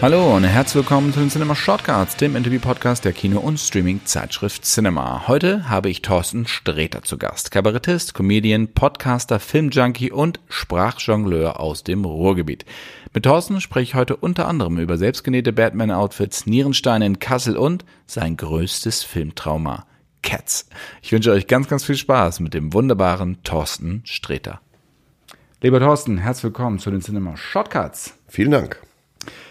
Hallo und herzlich willkommen zu den Cinema Shortcuts, dem Interview-Podcast der Kino- und Streaming-Zeitschrift Cinema. Heute habe ich Thorsten Sträter zu Gast. Kabarettist, Comedian, Podcaster, Filmjunkie und Sprachjongleur aus dem Ruhrgebiet. Mit Thorsten spreche ich heute unter anderem über selbstgenähte Batman-Outfits, Nierensteine in Kassel und sein größtes Filmtrauma, Cats. Ich wünsche euch ganz, ganz viel Spaß mit dem wunderbaren Thorsten Sträter. Lieber Thorsten, herzlich willkommen zu den Cinema Shortcuts. Vielen Dank.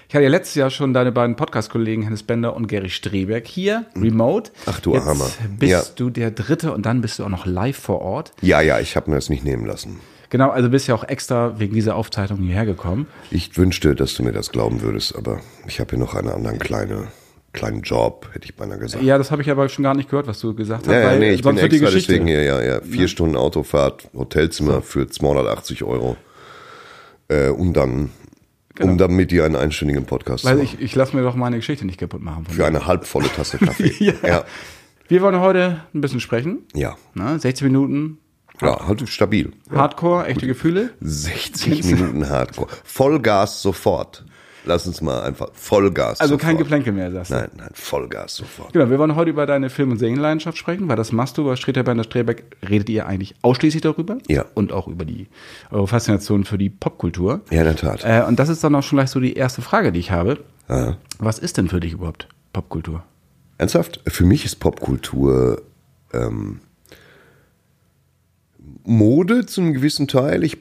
Ich hatte ja letztes Jahr schon deine beiden Podcast-Kollegen Hennes Bender und Gary Streberg hier, remote. Ach du Jetzt Hammer. bist Ja. du der Dritte und dann bist du auch noch live vor Ort. Ja, ja, ich habe mir das nicht nehmen lassen. Genau, also bist ja auch extra wegen dieser Aufzeichnung hierher gekommen. Ich wünschte, dass du mir das glauben würdest, aber ich habe hier noch einen anderen kleine, kleinen Job, hätte ich beinahe gesagt. Ja, das habe ich aber schon gar nicht gehört, was du gesagt hast. ja, ja nee, ich bin extra Geschichte. deswegen hier, ja, ja. Vier Stunden Autofahrt, Hotelzimmer für 280 Euro. Äh, um dann, um dann mit dir einen einstündigen Podcast Weil zu machen. ich, ich lasse mir doch meine Geschichte nicht kaputt machen. Für eine halbvolle Tasse Kaffee. Ja. ja. Wir wollen heute ein bisschen sprechen. Ja. Ne? 60 Minuten Ja, halt stabil. Hardcore, echte Gefühle. 60 Minuten Hardcore. Vollgas sofort. Lass uns mal einfach Vollgas Also sofort. kein Geplänkel mehr, sagst du. Nein, nein, Vollgas sofort. Genau, wir wollen heute über deine Film- und Serienleidenschaft sprechen, weil das machst du bei Streter Berner Strebeck. Redet ihr eigentlich ausschließlich darüber? Ja. Und auch über die eure Faszination für die Popkultur. Ja, in der Tat. Äh, und das ist dann auch schon gleich so die erste Frage, die ich habe. Ja. Was ist denn für dich überhaupt Popkultur? Ernsthaft? Für mich ist Popkultur ähm, Mode zu einem gewissen Teil. Ich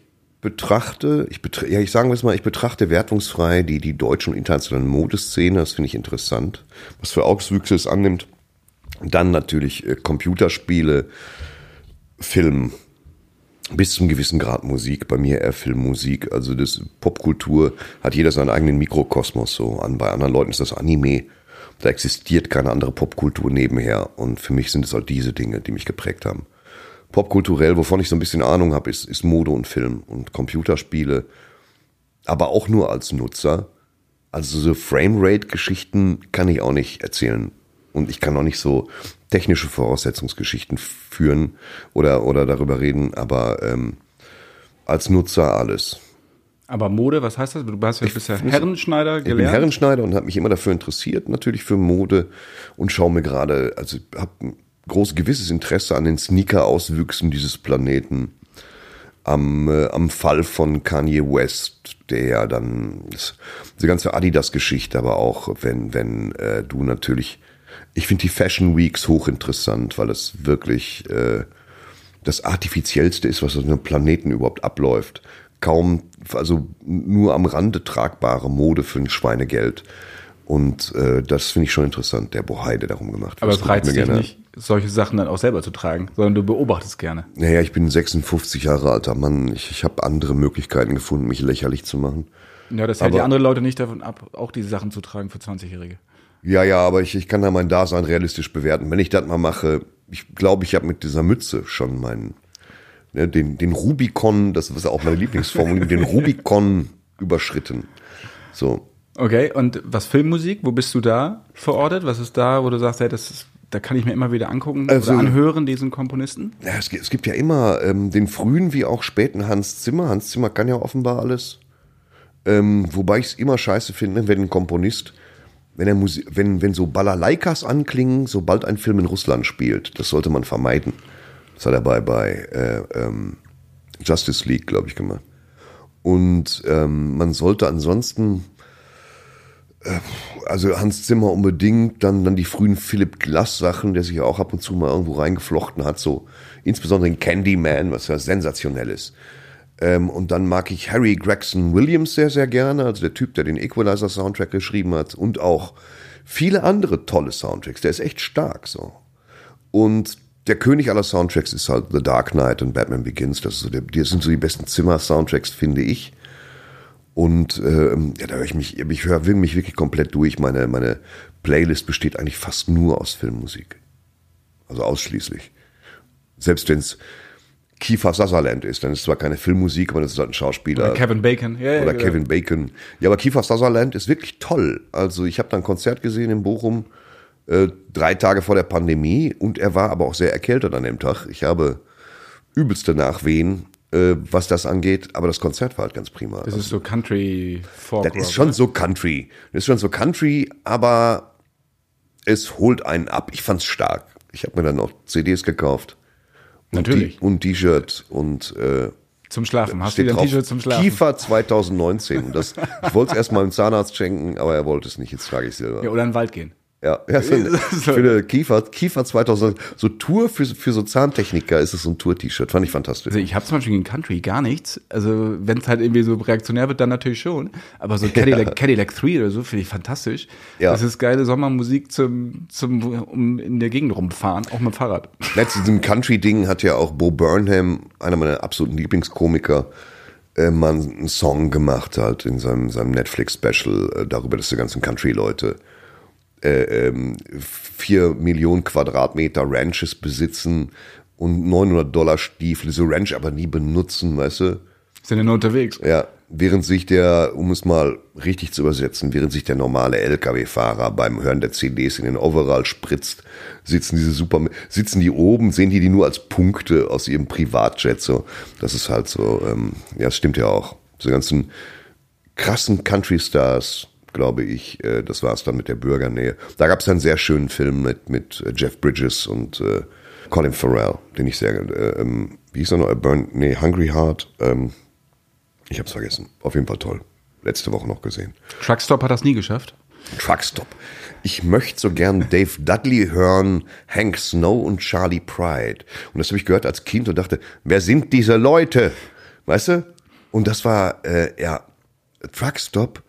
betrachte, ich betra ja, ich sagen es mal, ich betrachte wertungsfrei die, die deutsche und internationale Modeszene. Das finde ich interessant. Was für Auswüchse es annimmt. Dann natürlich äh, Computerspiele, Film, bis zum gewissen Grad Musik, bei mir eher Filmmusik. Also das Popkultur hat jeder seinen eigenen Mikrokosmos so an. Bei anderen Leuten ist das Anime. Da existiert keine andere Popkultur nebenher. Und für mich sind es halt diese Dinge, die mich geprägt haben. Popkulturell, wovon ich so ein bisschen Ahnung habe, ist, ist Mode und Film und Computerspiele. Aber auch nur als Nutzer. Also so Framerate-Geschichten kann ich auch nicht erzählen. Und ich kann auch nicht so technische Voraussetzungsgeschichten führen oder, oder darüber reden, aber ähm, als Nutzer alles. Aber Mode, was heißt das? Du hast ja bisher Herrenschneider Ich bin gelernt. Herrenschneider und habe mich immer dafür interessiert, natürlich für Mode und schaue mir gerade, also habe großes gewisses Interesse an den Sneaker-Auswüchsen dieses Planeten, am, äh, am Fall von Kanye West, der ja dann diese ganze Adidas-Geschichte, aber auch wenn wenn äh, du natürlich, ich finde die Fashion Weeks hochinteressant, weil es wirklich äh, das artifiziellste ist, was auf einem Planeten überhaupt abläuft. Kaum, also nur am Rande tragbare Mode für ein Schweinegeld. Und äh, das finde ich schon interessant, der Bohai, der darum gemacht wird. Aber Das es reizt mir dich gerne an. nicht, solche Sachen dann auch selber zu tragen, sondern du beobachtest gerne. Naja, ich bin 56 Jahre alter Mann. Ich, ich habe andere Möglichkeiten gefunden, mich lächerlich zu machen. Ja, das hält Aber- die andere Leute nicht davon ab, auch diese Sachen zu tragen für 20-Jährige. Ja, ja, aber ich, ich kann da mein Dasein realistisch bewerten. Wenn ich das mal mache, ich glaube, ich habe mit dieser Mütze schon meinen, ne, den, den Rubikon, das ist auch meine Lieblingsformel, den Rubikon überschritten. So. Okay, und was Filmmusik, wo bist du da verortet? Was ist da, wo du sagst, hey, das ist, da kann ich mir immer wieder angucken Also- oder anhören, diesen Komponisten? Ja, es, gibt- es gibt ja immer ähm, den frühen wie auch späten Hans Zimmer. Hans Zimmer kann ja offenbar alles. Ähm, wobei ich es immer scheiße finde, wenn ein Komponist, wenn er Musik, wenn, wenn so Balalaikas anklingen, sobald ein Film in Russland spielt. Das sollte man vermeiden. Das hat er bei, bei äh, ähm, Justice League, glaube ich, gemacht. Und ähm, man sollte ansonsten also Hans Zimmer unbedingt, dann, dann die frühen Philipp Glass Sachen, der sich ja auch ab und zu mal irgendwo reingeflochten hat, so insbesondere in Candyman, was ja sensationell ist. Ähm, und dann mag ich Harry Gregson Williams sehr, sehr gerne, also der Typ, der den Equalizer Soundtrack geschrieben hat und auch viele andere tolle Soundtracks. Der ist echt stark, so. Und der König aller Soundtracks ist halt The Dark Knight und Batman Begins. Das, so der, das sind so die besten Zimmer-Soundtracks, finde ich. Und ähm, ja, da höre ich mich, ich höre mich wirklich komplett durch. Meine, meine Playlist besteht eigentlich fast nur aus Filmmusik. Also ausschließlich. Selbst wenn es Kiefer Sutherland ist, dann ist es zwar keine Filmmusik, aber das ist halt ein Schauspieler. Oder Kevin Bacon. Ja, ja, Oder genau. Kevin Bacon. Ja, aber Kiefer Sutherland ist wirklich toll. Also ich habe da ein Konzert gesehen in Bochum, äh, drei Tage vor der Pandemie und er war aber auch sehr erkältet an dem Tag. Ich habe übelste Nachwehen. Äh, was das angeht, aber das Konzert war halt ganz prima. Das ist so Country Folk Das ist schon ne? so Country. Das ist schon so Country, aber es holt einen ab. Ich fand's stark. Ich habe mir dann auch CDs gekauft. Und Natürlich. Die, und T-Shirt und äh, Zum Schlafen. Hast du wieder ein T-Shirt zum Schlafen? Kiefer 2019. Und Das, ich wollte es erst mal dem Zahnarzt schenken, aber er wollte es nicht. Jetzt trage ich selber. Ja, oder in den Wald gehen. Ja, ja so, So. für eine Kiefer, Kiefer 2000, so Tour für, für so Zahntechniker ist es so ein Tour-T-Shirt. Fand ich fantastisch. Also ich habe zum Beispiel gegen Country gar nichts. Also wenn es halt irgendwie so reaktionär wird, dann natürlich schon. Aber so Cadillac, Cadillac 3 oder so finde ich fantastisch. Ja. Das ist geile Sommermusik zum, zum um in der Gegend rumfahren, auch mit dem Fahrrad. Letztens diesem Country-Ding hat ja auch Bo Burnham, einer meiner absoluten Lieblingskomiker, äh, mal einen Song gemacht halt in seinem, seinem Netflix-Special äh, darüber, dass die ganzen Country-Leute vier Millionen Quadratmeter Ranches besitzen und 900 Dollar Stiefel, diese Ranch aber nie benutzen, weißt du? Sind ja nur unterwegs. Ja, während sich der, um es mal richtig zu übersetzen, während sich der normale LKW-Fahrer beim Hören der CDs in den Overall spritzt, sitzen diese super, sitzen die oben, sehen die die nur als Punkte aus ihrem Privatjet, so. Das ist halt so, ähm, ja, das stimmt ja auch. Diese ganzen krassen Country-Stars, glaube ich, äh, das war es dann mit der Bürgernähe. Da gab es einen sehr schönen Film mit, mit äh, Jeff Bridges und äh, Colin Farrell, den ich sehr, äh, ähm, wie hieß er noch, Burn, nee, Hungry Heart, ähm, ich hab's vergessen. Auf jeden Fall toll. Letzte Woche noch gesehen. Truckstop hat das nie geschafft. Truckstop. Ich möchte so gern Dave Dudley hören, Hank Snow und Charlie Pride. Und das habe ich gehört als Kind und dachte, wer sind diese Leute? Weißt du? Und das war, äh, ja, Truckstop.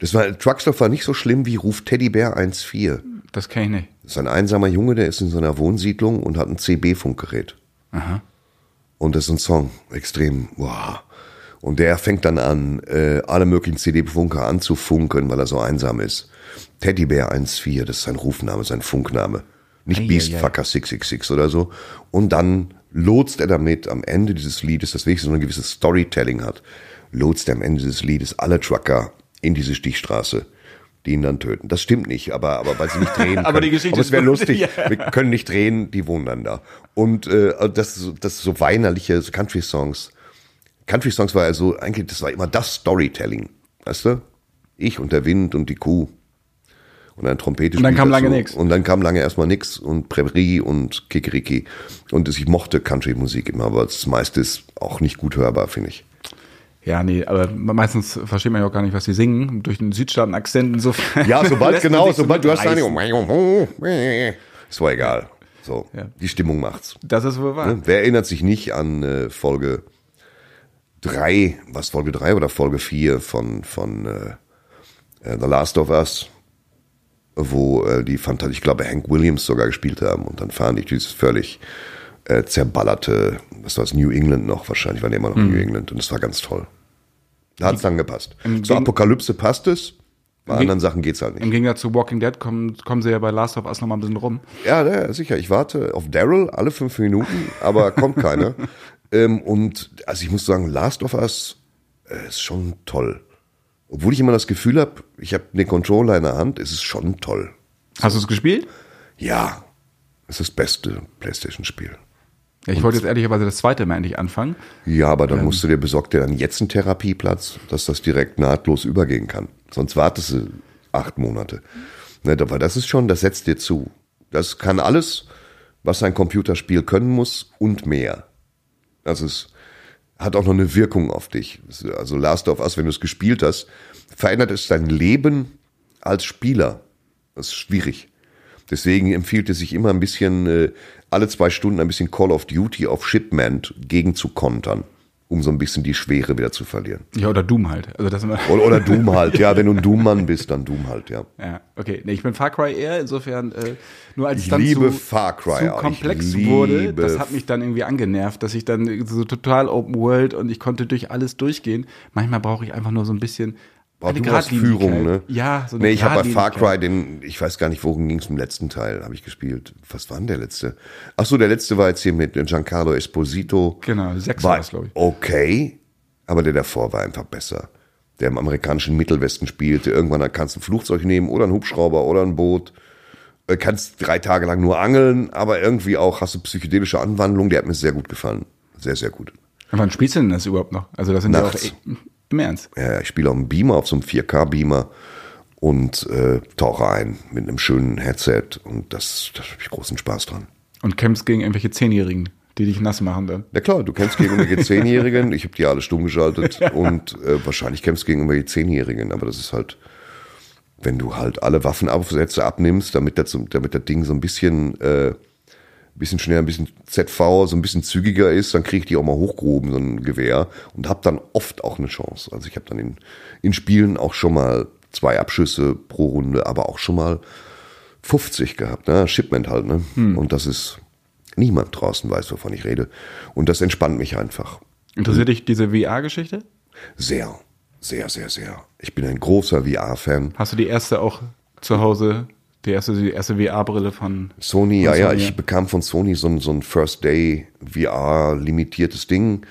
Das war, Truckstop war nicht so schlimm wie Ruf Teddybär 1.4. Das kann ich nicht. Das ist ein einsamer Junge, der ist in so einer Wohnsiedlung und hat ein CB-Funkgerät. Aha. Und das ist ein Song, extrem, wow. Und der fängt dann an, äh, alle möglichen CD-Funker anzufunken, weil er so einsam ist. Teddybär 1.4, das ist sein Rufname, sein Funkname. Nicht Beastfucker 666 oder so. Und dann lotst er damit am Ende dieses Liedes, das wirklich so ein gewisses Storytelling hat, lotst er am Ende dieses Liedes alle Trucker in diese Stichstraße, die ihn dann töten. Das stimmt nicht, aber, aber weil sie nicht drehen können. Aber die Geschichte aber es wäre lustig. Ja. Wir können nicht drehen, die wohnen dann da. Und äh, das, ist so- das ist so weinerliche so Country-Songs. Country-Songs war also eigentlich, das war immer das Storytelling. Weißt du? Ich und der Wind und die Kuh. Und dann Trompete Und dann kam dazu. lange nix. Und dann kam lange erstmal nix und Prärie und Kikeriki. Und ich mochte Country-Musik immer, aber das meiste ist auch nicht gut hörbar, finde ich. Ja, nee, aber meistens versteht man ja auch gar nicht, was sie singen. Durch den Südstaaten-Akzent insofern. Ja, sobald, genau, so sobald du hast eine, ist wohl egal. So, Ja. die Stimmung macht's. Das ist wohl wahr. Ne? Wer erinnert sich nicht an äh, Folge drei, was Folge drei oder Folge vier von, von äh, äh, The Last of Us, wo äh, die fantastisch, ich glaube, Hank Williams sogar gespielt haben und dann fahren die dieses völlig äh, zerballerte, was war das, New England noch wahrscheinlich, waren immer noch Mhm. New England und das war ganz toll. Da hat's dann gepasst. Zur Apokalypse passt es, bei anderen Sachen geht's halt nicht. Im Gegensatz zu Walking Dead kommen, kommen sie ja bei Last of Us noch mal ein bisschen rum. Ja, ja, sicher. Ich warte auf Daryl alle fünf Minuten, aber kommt keiner. ähm, und also ich muss sagen, Last of Us äh, ist schon toll. Obwohl ich immer das Gefühl habe, ich habe den Controller in der Hand, ist es schon toll. Hast du es gespielt? Ja, es ist das beste PlayStation-Spiel. Ja, ich wollte jetzt ehrlicherweise das zweite Mal endlich anfangen. Ja, aber dann musst du dir besorgt dir dann jetzt einen Therapieplatz, dass das direkt nahtlos übergehen kann. Sonst wartest du acht Monate. Ne, aber das ist schon, das setzt dir zu. Das kann alles, was ein Computerspiel können muss und mehr. Also es hat auch noch eine Wirkung auf dich. Also Last of Us, wenn du es gespielt hast, verändert es dein Leben als Spieler. Das ist schwierig. Deswegen empfiehlt es sich immer ein bisschen, äh, alle zwei Stunden ein bisschen Call of Duty auf Shipment gegen zu kontern, um so ein bisschen die Schwere wieder zu verlieren. Ja, oder Doom halt. Also das. Oder, oder Doom halt, ja, wenn du ein Doom-Mann bist, dann Doom halt, ja. Ja, okay. Nee, ich bin Far Cry eher, insofern, äh, nur als Ich dann liebe zu, Far Cry zu komplex wurde, das hat mich dann irgendwie angenervt, dass ich dann so total Open World und ich konnte durch alles durchgehen. Manchmal brauche ich einfach nur so ein bisschen Boah, du hast. Führung, ne? Ja, so eine Nee, ich habe bei Far. Cry den, ich weiß gar nicht, worum ging es im letzten Teil, habe ich gespielt. Was war denn der letzte? Ach so, der letzte war jetzt hier mit Giancarlo Esposito. Genau, sechs war das, glaube ich. okay, aber der davor war einfach besser. Der im amerikanischen Mittelwesten spielte. Irgendwann kannst du ein Flugzeug nehmen oder einen Hubschrauber oder ein Boot. Äh, Kannst drei Tage lang nur angeln, aber irgendwie auch hast du psychedelische Anwandlung. Der hat mir sehr gut gefallen. Sehr, sehr gut. Wann spielst du denn das überhaupt noch? Also das sind Nachts. ja auch im Ernst. Ja, ich spiele auf einem Beamer, auf so einem 4K-Beamer und äh, tauche ein mit einem schönen Headset und das, da habe ich großen Spaß dran. Und kämpfst gegen irgendwelche Zehnjährigen, die dich nass machen dann. Na klar, du kämpfst gegen irgendwelche Zehnjährigen, ich habe die alle stumm geschaltet und äh, wahrscheinlich kämpfst gegen irgendwelche Zehnjährigen, aber das ist halt, wenn du halt alle Waffenaufsätze abnimmst, damit das, damit das Ding so ein bisschen, äh, bisschen schneller, ein bisschen ZV, so ein bisschen zügiger ist, dann kriege ich die auch mal hochgehoben, so ein Gewehr und habe dann oft auch eine Chance. Also ich habe dann in, in Spielen auch schon mal zwei Abschüsse pro Runde, aber auch schon mal 50 gehabt, ne? Shipment halt, ne? Und das ist, niemand draußen weiß, wovon ich rede. Und das entspannt mich einfach. Interessiert dich diese VR-Geschichte? Sehr, sehr, sehr, sehr. Ich bin ein großer VR-Fan. Hast du die erste auch zu Hause, die erste, die erste VR-Brille von Sony, ja, Von ja, Sony, ich ja. bekam von Sony so ein, so ein First Day VR limitiertes Ding.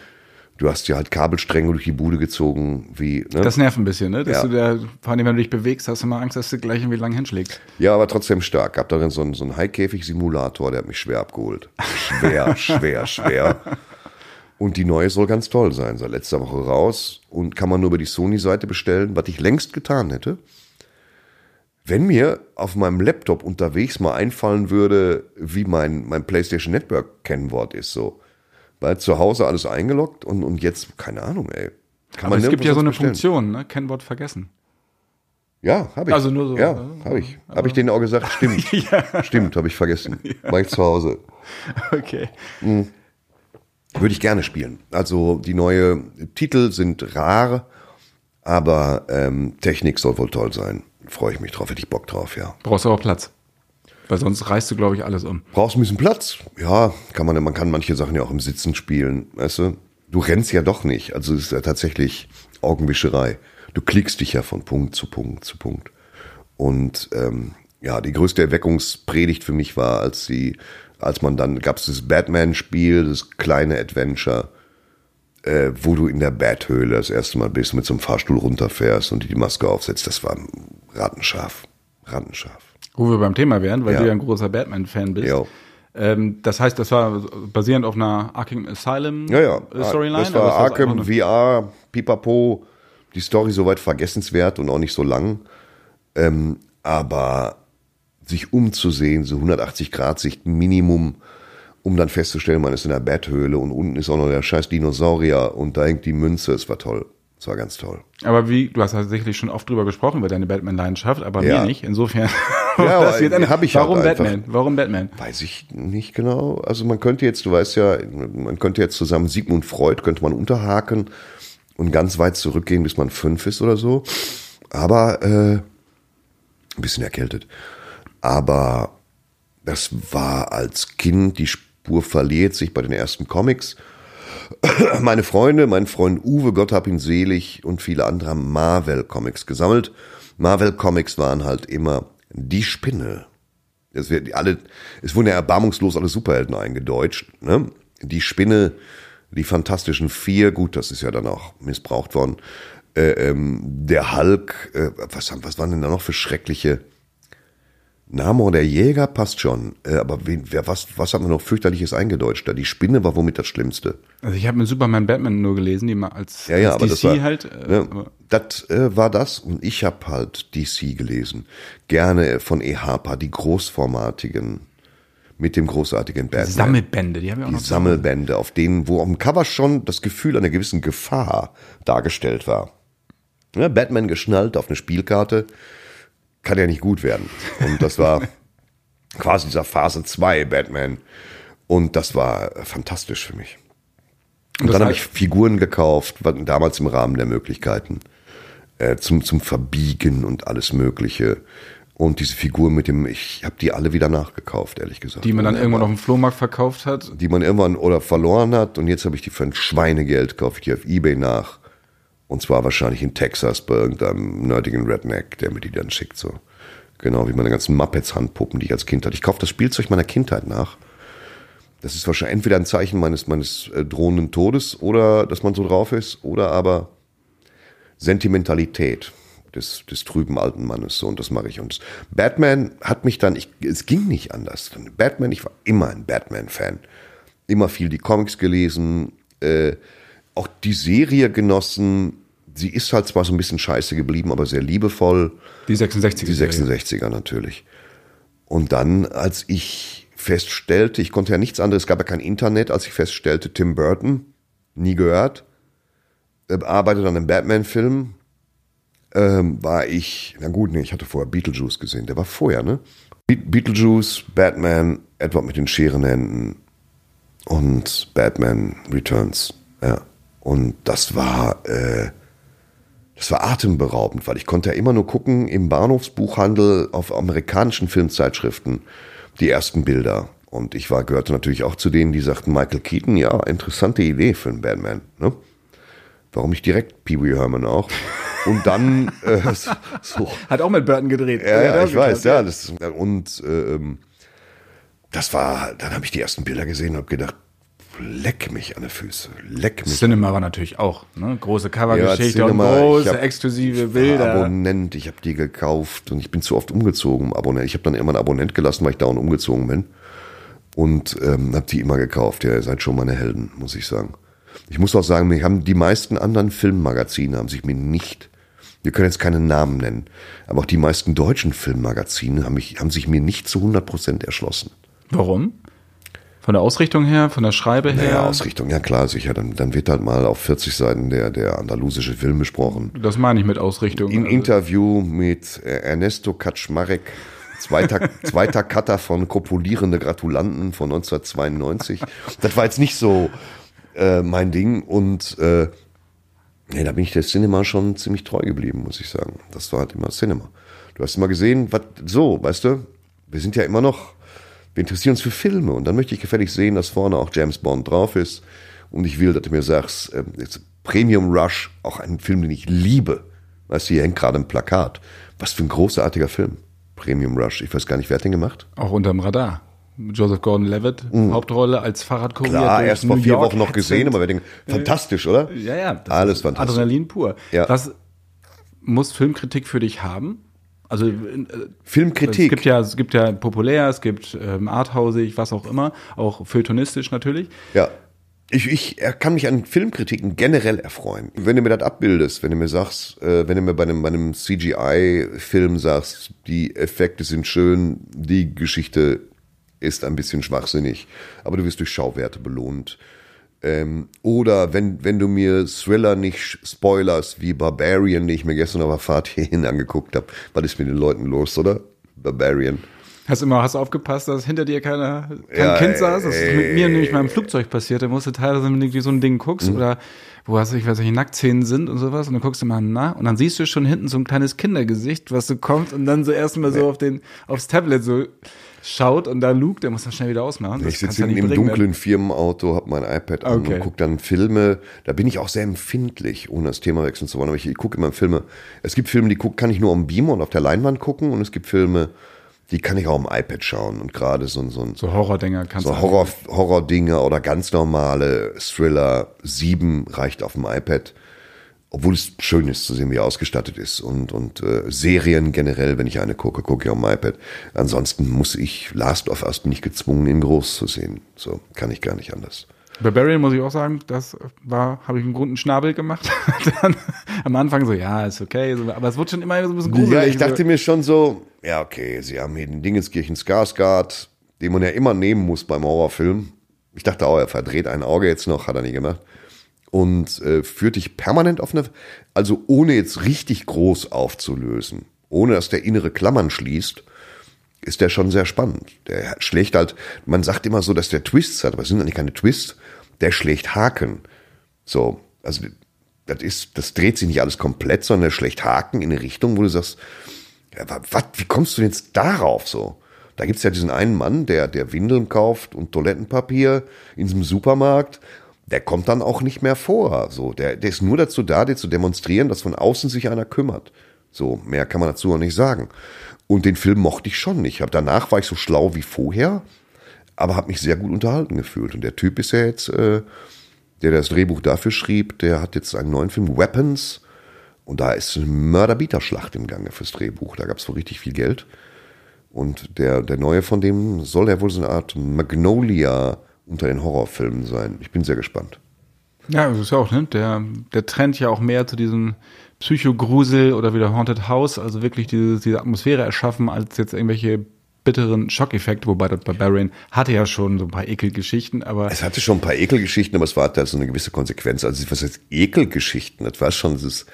Du hast ja halt Kabelstränge durch die Bude gezogen, wie, ne? Das nervt ein bisschen, ne? Dass Ja. du da, vor allem wenn du dich bewegst, hast du mal Angst, dass du gleich irgendwie lang hinschlägst. Ja, aber trotzdem stark. Gab darin so einen, so einen Haikäfig-Simulator, der hat mich schwer abgeholt. Schwer, schwer, schwer. Und die neue soll ganz toll sein. Seit letzter Woche raus und kann man nur über die Sony-Seite bestellen, was ich längst getan hätte. Wenn mir auf meinem Laptop unterwegs mal einfallen würde, wie mein, mein PlayStation Network-Kennwort ist, so. Weil zu Hause alles eingeloggt und, und jetzt, keine Ahnung, ey. Kann Aber es gibt ja so eine bestellen. Funktion, ne? Kennwort vergessen. Ja, habe ich. Also nur so, Ja, äh, habe ich. Habe ich denen auch gesagt, stimmt. Stimmt, habe ich vergessen. War ich zu Hause. Okay. Würde ich gerne spielen. Also die neue Titel sind rar, aber ähm, Technik soll wohl toll sein. Freue ich mich drauf, hätte ich Bock drauf, ja. Brauchst aber Platz. Weil sonst reißt du, glaube ich, alles um. Brauchst ein bisschen Platz? Ja, kann man, man kann manche Sachen ja auch im Sitzen spielen, weißt du? Du rennst ja doch nicht, also es ist ja tatsächlich Augenwischerei. Du klickst dich ja von Punkt zu Punkt zu Punkt. Und ähm, ja, die größte Erweckungspredigt für mich war, als sie, als man dann gab es das Batman-Spiel, das kleine Adventure, äh, wo du in der Bathöhle das erste Mal bist, mit so einem Fahrstuhl runterfährst und dir die Maske aufsetzt. Das war rattenscharf, rattenscharf. Wo wir beim Thema wären, weil Ja. du ja ein großer Batman-Fan bist. Jo. Ähm, das heißt, das war basierend auf einer Arkham Asylum Ja, ja. äh, Storyline? Das war Arkham VR, Pipapo. Die Story soweit vergessenswert und auch nicht so lang. Ähm, aber sich umzusehen, so 180 Grad Sicht Minimum, um dann festzustellen, man ist in der Betthöhle und unten ist auch noch der scheiß Dinosaurier und da hängt die Münze. Es war toll. Es war ganz toll. Aber wie, du hast ja sicherlich schon oft drüber gesprochen, über deine Batman-Leidenschaft, aber Ja. mir nicht. Insofern. Ja, das wird eine- hab ich halt Warum einfach. Batman? Warum Batman? Weiß ich nicht genau. Also man könnte jetzt, du weißt ja, man könnte jetzt zusammen Sigmund Freud könnte man unterhaken und ganz weit zurückgehen, bis man fünf ist oder so. Aber äh, ein bisschen erkältet. Aber das war als Kind, die Spur verliert sich bei den ersten Comics. Meine Freunde, mein Freund Uwe, Gott hab ihn selig und viele andere haben Marvel-Comics gesammelt. Marvel-Comics waren halt immer die Spinne. Es, wird alle, es wurden ja erbarmungslos alle Superhelden eingedeutscht. Ne? Die Spinne, die Fantastischen Vier, gut, das ist ja dann auch missbraucht worden. Äh, ähm, der Hulk, äh, was, was waren denn da noch für schreckliche Namor der Jäger passt schon, äh, aber wen, wer, was, was hat man noch fürchterliches eingedeutscht? Da die Spinne war womit das Schlimmste. Also ich habe mit Superman Batman nur gelesen, die mal als, Ja, ja, als aber DC das war, halt. Äh, ne, das äh, war das und ich habe halt DC gelesen. Gerne von E. Harper, die großformatigen, mit dem großartigen Batman. Sammelbände, die haben wir auch die noch. zu Sammelbände, auf denen, wo auf dem Cover schon das Gefühl einer gewissen Gefahr dargestellt war. Ja, Batman geschnallt auf eine Spielkarte, kann ja nicht gut werden. Und das war quasi dieser Phase 2 Batman. Und das war fantastisch für mich. Und das dann habe ich Figuren gekauft, damals im Rahmen der Möglichkeiten, äh, zum, zum Verbiegen und alles Mögliche. Und diese Figuren mit dem, ich habe die alle wieder nachgekauft, ehrlich gesagt. Die man dann irgendwann auf dem Flohmarkt verkauft hat. die man irgendwann oder verloren hat und jetzt habe ich die für ein Schweinegeld, kaufe ich die auf Ebay nach. Und zwar wahrscheinlich in Texas bei irgendeinem nerdigen Redneck, der mir die dann schickt. So. Genau wie meine ganzen Muppets-Handpuppen, die ich als Kind hatte. Ich kaufe das Spielzeug meiner Kindheit nach. Das ist wahrscheinlich entweder ein Zeichen meines, meines äh, drohenden Todes oder dass man so drauf ist, oder aber Sentimentalität des, des trüben alten Mannes. So, und das mache ich. Und Batman hat mich dann, ich, es ging nicht anders. Batman, ich war immer ein Batman-Fan. Immer viel die Comics gelesen. Äh, auch die Serie genossen. Sie ist halt zwar so ein bisschen scheiße geblieben, aber sehr liebevoll. Die 66er. Die 66er natürlich. Und dann, als ich feststellte, ich konnte ja nichts anderes, es gab ja kein Internet, als ich feststellte, Tim Burton, nie gehört, äh, arbeitet an einem Batman-Film, ähm, war ich, na gut, nee, ich hatte vorher Beetlejuice gesehen, der war vorher, ne? Be Beetlejuice, Batman, Edward mit den Scherenhänden und Batman Returns, ja. Und das war, äh, das war atemberaubend, weil ich konnte ja immer nur gucken im Bahnhofsbuchhandel auf amerikanischen Filmzeitschriften die ersten Bilder. Und ich war, gehörte natürlich auch zu denen, die sagten, Michael Keaton, ja, interessante Idee für einen Batman. Ne? Warum nicht direkt Pee Wee Herman auch? Und dann äh, so. Hat auch mit Burton gedreht. Ja, ja, ich weiß, ja. Das, und ähm, das war, dann habe ich die ersten Bilder gesehen und habe gedacht, leck mich an den Füße, leck mich. Cinema war natürlich auch, ne? große Covergeschichte ja, und große exklusive ich Bilder. Abonnent, ich habe die gekauft und ich bin zu oft umgezogen. Abonnent, ich habe dann immer einen Abonnent gelassen, weil ich dauernd umgezogen bin und ähm, habe die immer gekauft. Ja, ihr seid schon meine Helden, muss ich sagen. Ich muss auch sagen, mir haben die meisten anderen Filmmagazine haben sich mir nicht, wir können jetzt keinen Namen nennen, aber auch die meisten deutschen Filmmagazine haben, mich, haben sich mir nicht zu 100 Prozent erschlossen. Warum? Von der Ausrichtung her, von der Schreibe her? Ja, Ausrichtung, ja klar, sicher. Dann, dann wird halt mal auf 40 Seiten der, der andalusische Film besprochen. Das meine ich mit Ausrichtung. Im also. Interview mit äh, Ernesto Kaczmarek, zweiter, zweiter Cutter von Kopulierende Gratulanten von 1992. Das war jetzt nicht so äh, mein Ding und äh, nee, da bin ich der Cinema schon ziemlich treu geblieben, muss ich sagen. Das war halt immer Cinema. Du hast immer gesehen, was so, weißt du, wir sind ja immer noch wir interessieren uns für Filme und dann möchte ich gefällig sehen, dass vorne auch James Bond drauf ist. Und ich will, dass du mir sagst, äh, Premium Rush, auch ein Film, den ich liebe. Weißt du, hier hängt gerade ein Plakat. Was für ein großartiger Film. Premium Rush. Ich weiß gar nicht, wer hat den gemacht? Auch unterm Radar. Joseph Gordon-Levitt, mhm. Hauptrolle als Fahrradkurier. Klar, erst vor vier Wochen noch gesehen, aber wir denken, fantastisch, oder? Ja, ja. Alles fantastisch. Adrenalin pur. Ja. Was muss Filmkritik für dich haben? Also äh, Filmkritik. Es gibt ja, es gibt ja populär, es gibt ähm, arthausig, was auch immer, auch feuilletonistisch natürlich. Ja. Ich, ich kann mich an Filmkritiken generell erfreuen. Wenn du mir das abbildest, wenn du mir sagst, äh, wenn du mir bei einem, bei einem CGI-Film sagst, die Effekte sind schön, die Geschichte ist ein bisschen schwachsinnig, aber du wirst durch Schauwerte belohnt ähm, oder wenn, wenn du mir Thriller nicht spoilerst, wie Barbarian, den ich mir gestern auf der Fahrt hierhin angeguckt habe, was ist mit den Leuten los, oder? Barbarian. Hast du immer hast du aufgepasst, dass hinter dir keiner, kein ja, Kind saß? Das ist mit mir nämlich mal im Flugzeug passiert. Da musst du teilweise, wenn du so ein Ding guckst, mhm. oder wo hast du, ich weiß nicht, Nacktszenen sind und sowas, und dann guckst du mal nach, und dann siehst du schon hinten so ein kleines Kindergesicht, was so kommt, und dann so erstmal so auf den, aufs Tablet so schaut und da Luke, der muss das schnell wieder ausmachen. Das ich sitze im bringen, dunklen Firmenauto, habe mein iPad an okay. und gucke dann Filme. Da bin ich auch sehr empfindlich, ohne das Thema wechseln zu wollen. Aber ich, ich gucke immer Filme. Es gibt Filme, die guck, kann ich nur am Beamer und auf der Leinwand gucken. Und es gibt Filme, die kann ich auch am iPad schauen. Und gerade so, so ein so Horror-Dinger kannst so Horror, Horror-Dinge oder ganz normale Thriller. Sieben reicht auf dem iPad obwohl es schön ist zu sehen, wie er ausgestattet ist und, und äh, Serien generell, wenn ich eine gucke, gucke ich auf dem iPad. Ansonsten muss ich Last of Us bin ich gezwungen, in groß zu sehen. So kann ich gar nicht anders. Barbarian muss ich auch sagen, das war, habe ich einen guten Schnabel gemacht. Dann am Anfang so, ja, ist okay, so, aber es wurde schon immer so ein bisschen gruselig. Ja, ich dachte mir schon so, ja, okay, sie haben hier den Dingenskirchen Skarsgård, den man ja immer nehmen muss beim Horrorfilm. Ich dachte auch, er verdreht ein Auge jetzt noch, hat er nie gemacht und äh, führt dich permanent auf eine, also ohne jetzt richtig groß aufzulösen, ohne dass der innere Klammern schließt, ist der schon sehr spannend. Der schlägt halt, man sagt immer so, dass der Twists hat, aber es sind eigentlich keine Twists, der schlägt Haken. So, also das ist, das dreht sich nicht alles komplett, sondern der schlägt Haken in eine Richtung, wo du sagst, ja, was, wie kommst du jetzt darauf so? Da gibt's ja diesen einen Mann, der, der Windeln kauft und Toilettenpapier in diesem Supermarkt der kommt dann auch nicht mehr vor. So, der, der ist nur dazu da, dir zu demonstrieren, dass von außen sich einer kümmert. So, mehr kann man dazu auch nicht sagen. Und den Film mochte ich schon nicht. Danach war ich so schlau wie vorher, aber habe mich sehr gut unterhalten gefühlt. Und der Typ ist ja jetzt, äh, der das Drehbuch dafür schrieb, der hat jetzt einen neuen Film, Weapons. Und da ist eine Mörderbieterschlacht im Gange fürs Drehbuch. Da gab es wohl richtig viel Geld. Und der, der neue von dem soll ja wohl so eine Art Magnolia unter den Horrorfilmen sein. Ich bin sehr gespannt. Ja, das ist ja auch, ne? Der, der Trend ja auch mehr zu diesem Psychogrusel oder wieder Haunted House, also wirklich diese, diese Atmosphäre erschaffen, als jetzt irgendwelche bitteren Schockeffekte, wobei das Barbarian hatte ja schon so ein paar Ekelgeschichten, aber. Es hatte schon ein paar Ekelgeschichten, aber es war da so eine gewisse Konsequenz. Also, was heißt Ekelgeschichten? Das war schon dieses,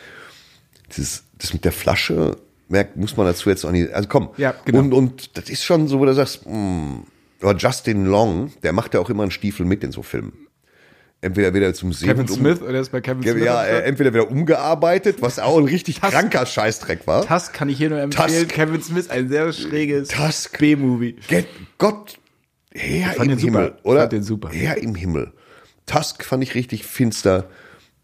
dieses, das mit der Flasche, merkt, muss man dazu jetzt auch nicht, also komm. Ja, genau. Und, und das ist schon so, wo du sagst, mh, oder Justin Long, der macht ja auch immer einen Stiefel mit in so Filmen. Entweder wieder zum Sehen. Kevin Smith oder ist bei Kevin Smith? Ja, äh, entweder wieder umgearbeitet, was auch ein richtig Tusk. kranker Scheißdreck war. Tusk kann ich hier nur empfehlen. Tusk. Kevin Smith, ein sehr schräges. B-Movie. Gott, Herr im den super. Himmel, oder? Fand den super. Herr im Himmel. Tusk fand ich richtig finster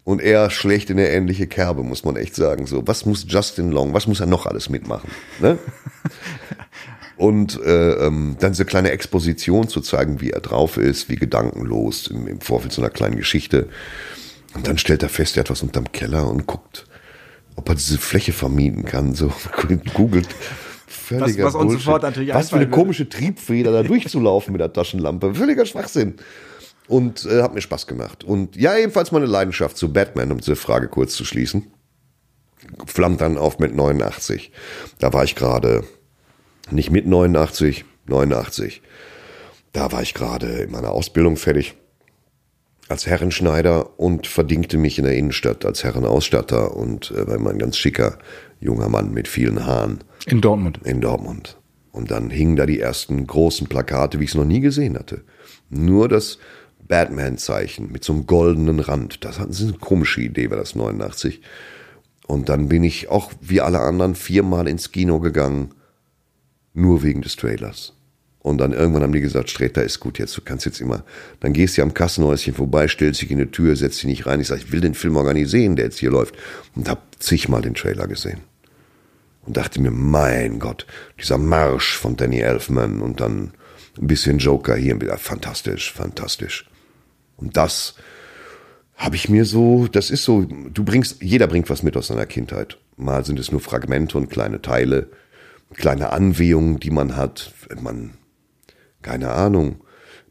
und er schlägt in eine ähnliche Kerbe, muss man echt sagen. So, was muss Justin Long, was muss er noch alles mitmachen? Ne? und äh, ähm, dann so kleine Exposition zu zeigen, wie er drauf ist, wie gedankenlos im, im Vorfeld so einer kleinen Geschichte. Und dann stellt er fest, er hat was unterm Keller und guckt, ob er diese Fläche vermieten kann. So googelt. Völliger Was- was Bullshit. sofort natürlich Was für eine komische Triebfeder, da durchzulaufen mit der Taschenlampe. Völliger Schwachsinn. Und äh, hat mir Spaß gemacht. Und ja, ebenfalls meine Leidenschaft zu Batman, um diese Frage kurz zu schließen, flammt dann auf mit 89. Da war ich gerade nicht mit 89, 89. Da war ich gerade in meiner Ausbildung fertig als Herrenschneider und verdingte mich in der Innenstadt als Herrenausstatter und äh, war immer ein ganz schicker junger Mann mit vielen Haaren In Dortmund. in Dortmund. Und dann hingen da die ersten großen Plakate, wie ich es noch nie gesehen hatte. Nur das Batman-Zeichen mit so einem goldenen Rand. Das hatten sie eine komische Idee, war das 89. Und dann bin ich auch wie alle anderen viermal ins Kino gegangen, nur wegen des Trailers. Und dann irgendwann haben die gesagt, Sträter ist gut jetzt, du kannst jetzt immer, dann gehst du am Kassenhäuschen vorbei, stellst dich in die Tür, setzt dich nicht rein. Ich sage, ich will den Film auch gar nicht sehen, der jetzt hier läuft. Und hab zigmal den Trailer gesehen und dachte mir, mein Gott, dieser Marsch von Danny Elfman und dann ein bisschen Joker hier, wieder fantastisch, fantastisch. Und das habe ich mir so, das ist so, du bringst, jeder bringt was mit aus seiner Kindheit. Mal sind es nur Fragmente und kleine Teile, kleine Anwehungen, die man hat, wenn man, keine Ahnung,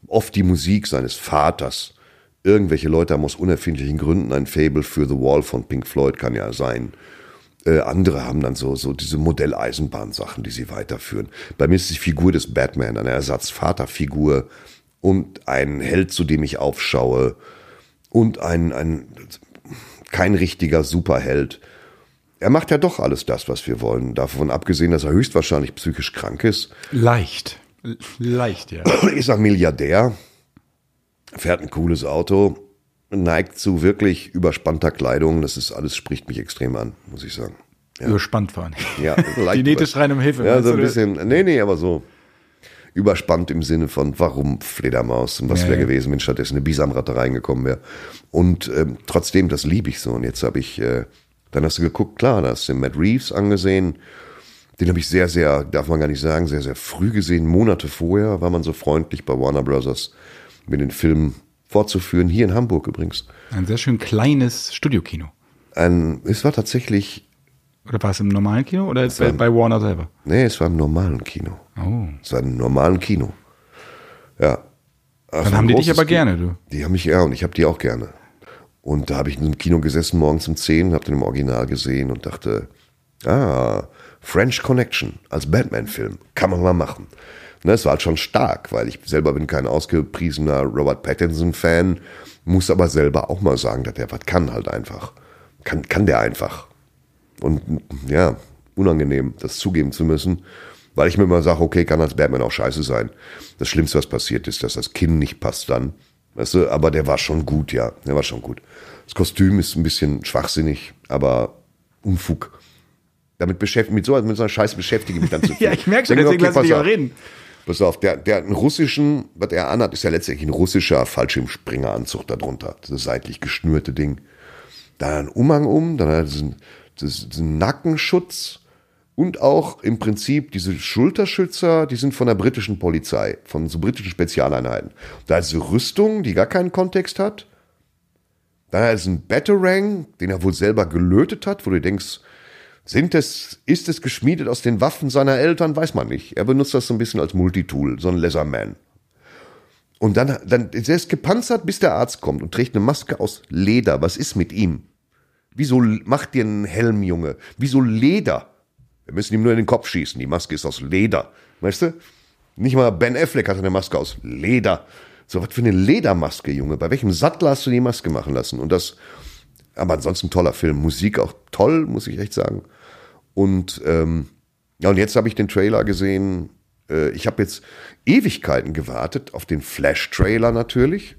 oft die Musik seines Vaters. Irgendwelche Leute haben aus unerfindlichen Gründen ein Fable für The Wall von Pink Floyd, kann ja sein. Äh, andere haben dann so, so diese Modelleisenbahnsachen, die sie weiterführen. Bei mir ist die Figur des Batman eine Ersatzvaterfigur und ein Held, zu dem ich aufschaue und ein, ein kein richtiger Superheld. Er macht ja doch alles das, was wir wollen. Davon abgesehen, dass er höchstwahrscheinlich psychisch krank ist. Leicht. Leicht, ja. Ist er Milliardär, fährt ein cooles Auto, neigt zu wirklich überspannter Kleidung. Das ist alles, spricht mich extrem an, muss ich sagen. Überspannt. Ja, Die leicht Nähte über- schreien um Hilfe. Ja, so ein bisschen, nee, nee, aber so überspannt im Sinne von, warum Fledermaus und was Ja, wäre ja. gewesen, wenn stattdessen eine Bisamratte reingekommen wäre. Und ähm, trotzdem, das liebe ich so. Und jetzt habe ich, äh, dann hast du geguckt, klar, da hast du Matt Reeves angesehen. Den habe ich sehr, sehr, darf man gar nicht sagen, sehr, sehr früh gesehen. Monate vorher war man so freundlich bei Warner Brothers, mir den Film fortzuführen. Hier in Hamburg übrigens. Ein sehr schön kleines Studiokino. Ein, es war tatsächlich, Oder war es im normalen Kino oder ist es bei Warner selber? nee, es war im normalen Kino. Oh. Es war im normalen Kino. Ja. Dann haben die dich aber gerne, du. Die haben mich ja und ich habe die auch gerne. Und da habe ich in einem Kino gesessen morgens um 10, habe den im Original gesehen und dachte, ah, French Connection als Batman-Film, kann man mal machen. Ne, es war halt schon stark, weil ich selber bin kein ausgepriesener Robert Pattinson-Fan, muss aber selber auch mal sagen, dass der was kann halt einfach. Kann, kann der einfach. Und ja, unangenehm, das zugeben zu müssen, weil ich mir immer sage, okay, kann als Batman auch scheiße sein. Das Schlimmste, was passiert ist, dass das Kinn nicht passt dann. Weißt du, aber der war schon gut, ja. Der war schon gut. Das Kostüm ist ein bisschen schwachsinnig, aber Unfug. Damit beschäftigt, mit so, mit so einer Scheiße beschäftige ich mich dann zu viel. Ja, ich merke schon, deswegen okay, lass ich dich pass auch reden. Pass auf, der, der einen russischen, was er anhat, ist ja letztendlich ein russischer Fallschirmspringeranzug darunter. Dieses seitlich geschnürte Ding. Dann hat er einen Umhang um, dann hat er diesen, diesen Nackenschutz und auch im Prinzip diese Schulterschützer, die sind von der britischen Polizei, von so britischen Spezialeinheiten. Da ist Rüstung, die gar keinen Kontext hat. Dann ist ein Batarang, den er wohl selber gelötet hat, wo du denkst, sind es, ist es geschmiedet aus den Waffen seiner Eltern? Weiß man nicht. Er benutzt das so ein bisschen als Multitool, so ein Leatherman. Und dann, dann, der ist gepanzert, bis der Arzt kommt und trägt eine Maske aus Leder. Was ist mit ihm? Wieso macht dir einen Helm, Junge? Wieso Leder? Wir müssen ihm nur in den Kopf schießen. Die Maske ist aus Leder. Weißt du? Nicht mal Ben Affleck hat eine Maske aus Leder. So, was für eine Ledermaske, Junge. Bei welchem Sattler hast du die Maske machen lassen? Und das, aber ansonsten toller Film. Musik auch toll, muss ich echt sagen. Und, ähm, ja, und jetzt habe ich den Trailer gesehen. Äh, ich habe jetzt Ewigkeiten gewartet auf den Flash-Trailer natürlich.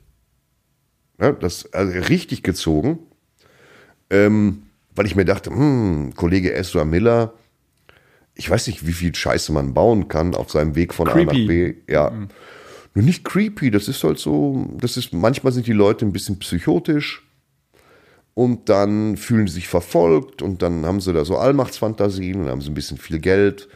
Ja, das also richtig gezogen. Ähm, weil ich mir dachte, hm, Kollege Ezra Miller, ich weiß nicht, wie viel Scheiße man bauen kann auf seinem Weg von creepy. A nach B. Ja. Mhm. Nur nicht creepy, das ist halt so, das ist, manchmal sind die Leute ein bisschen psychotisch und dann fühlen sie sich verfolgt und dann haben sie da so Allmachtsfantasien und haben sie ein bisschen viel Geld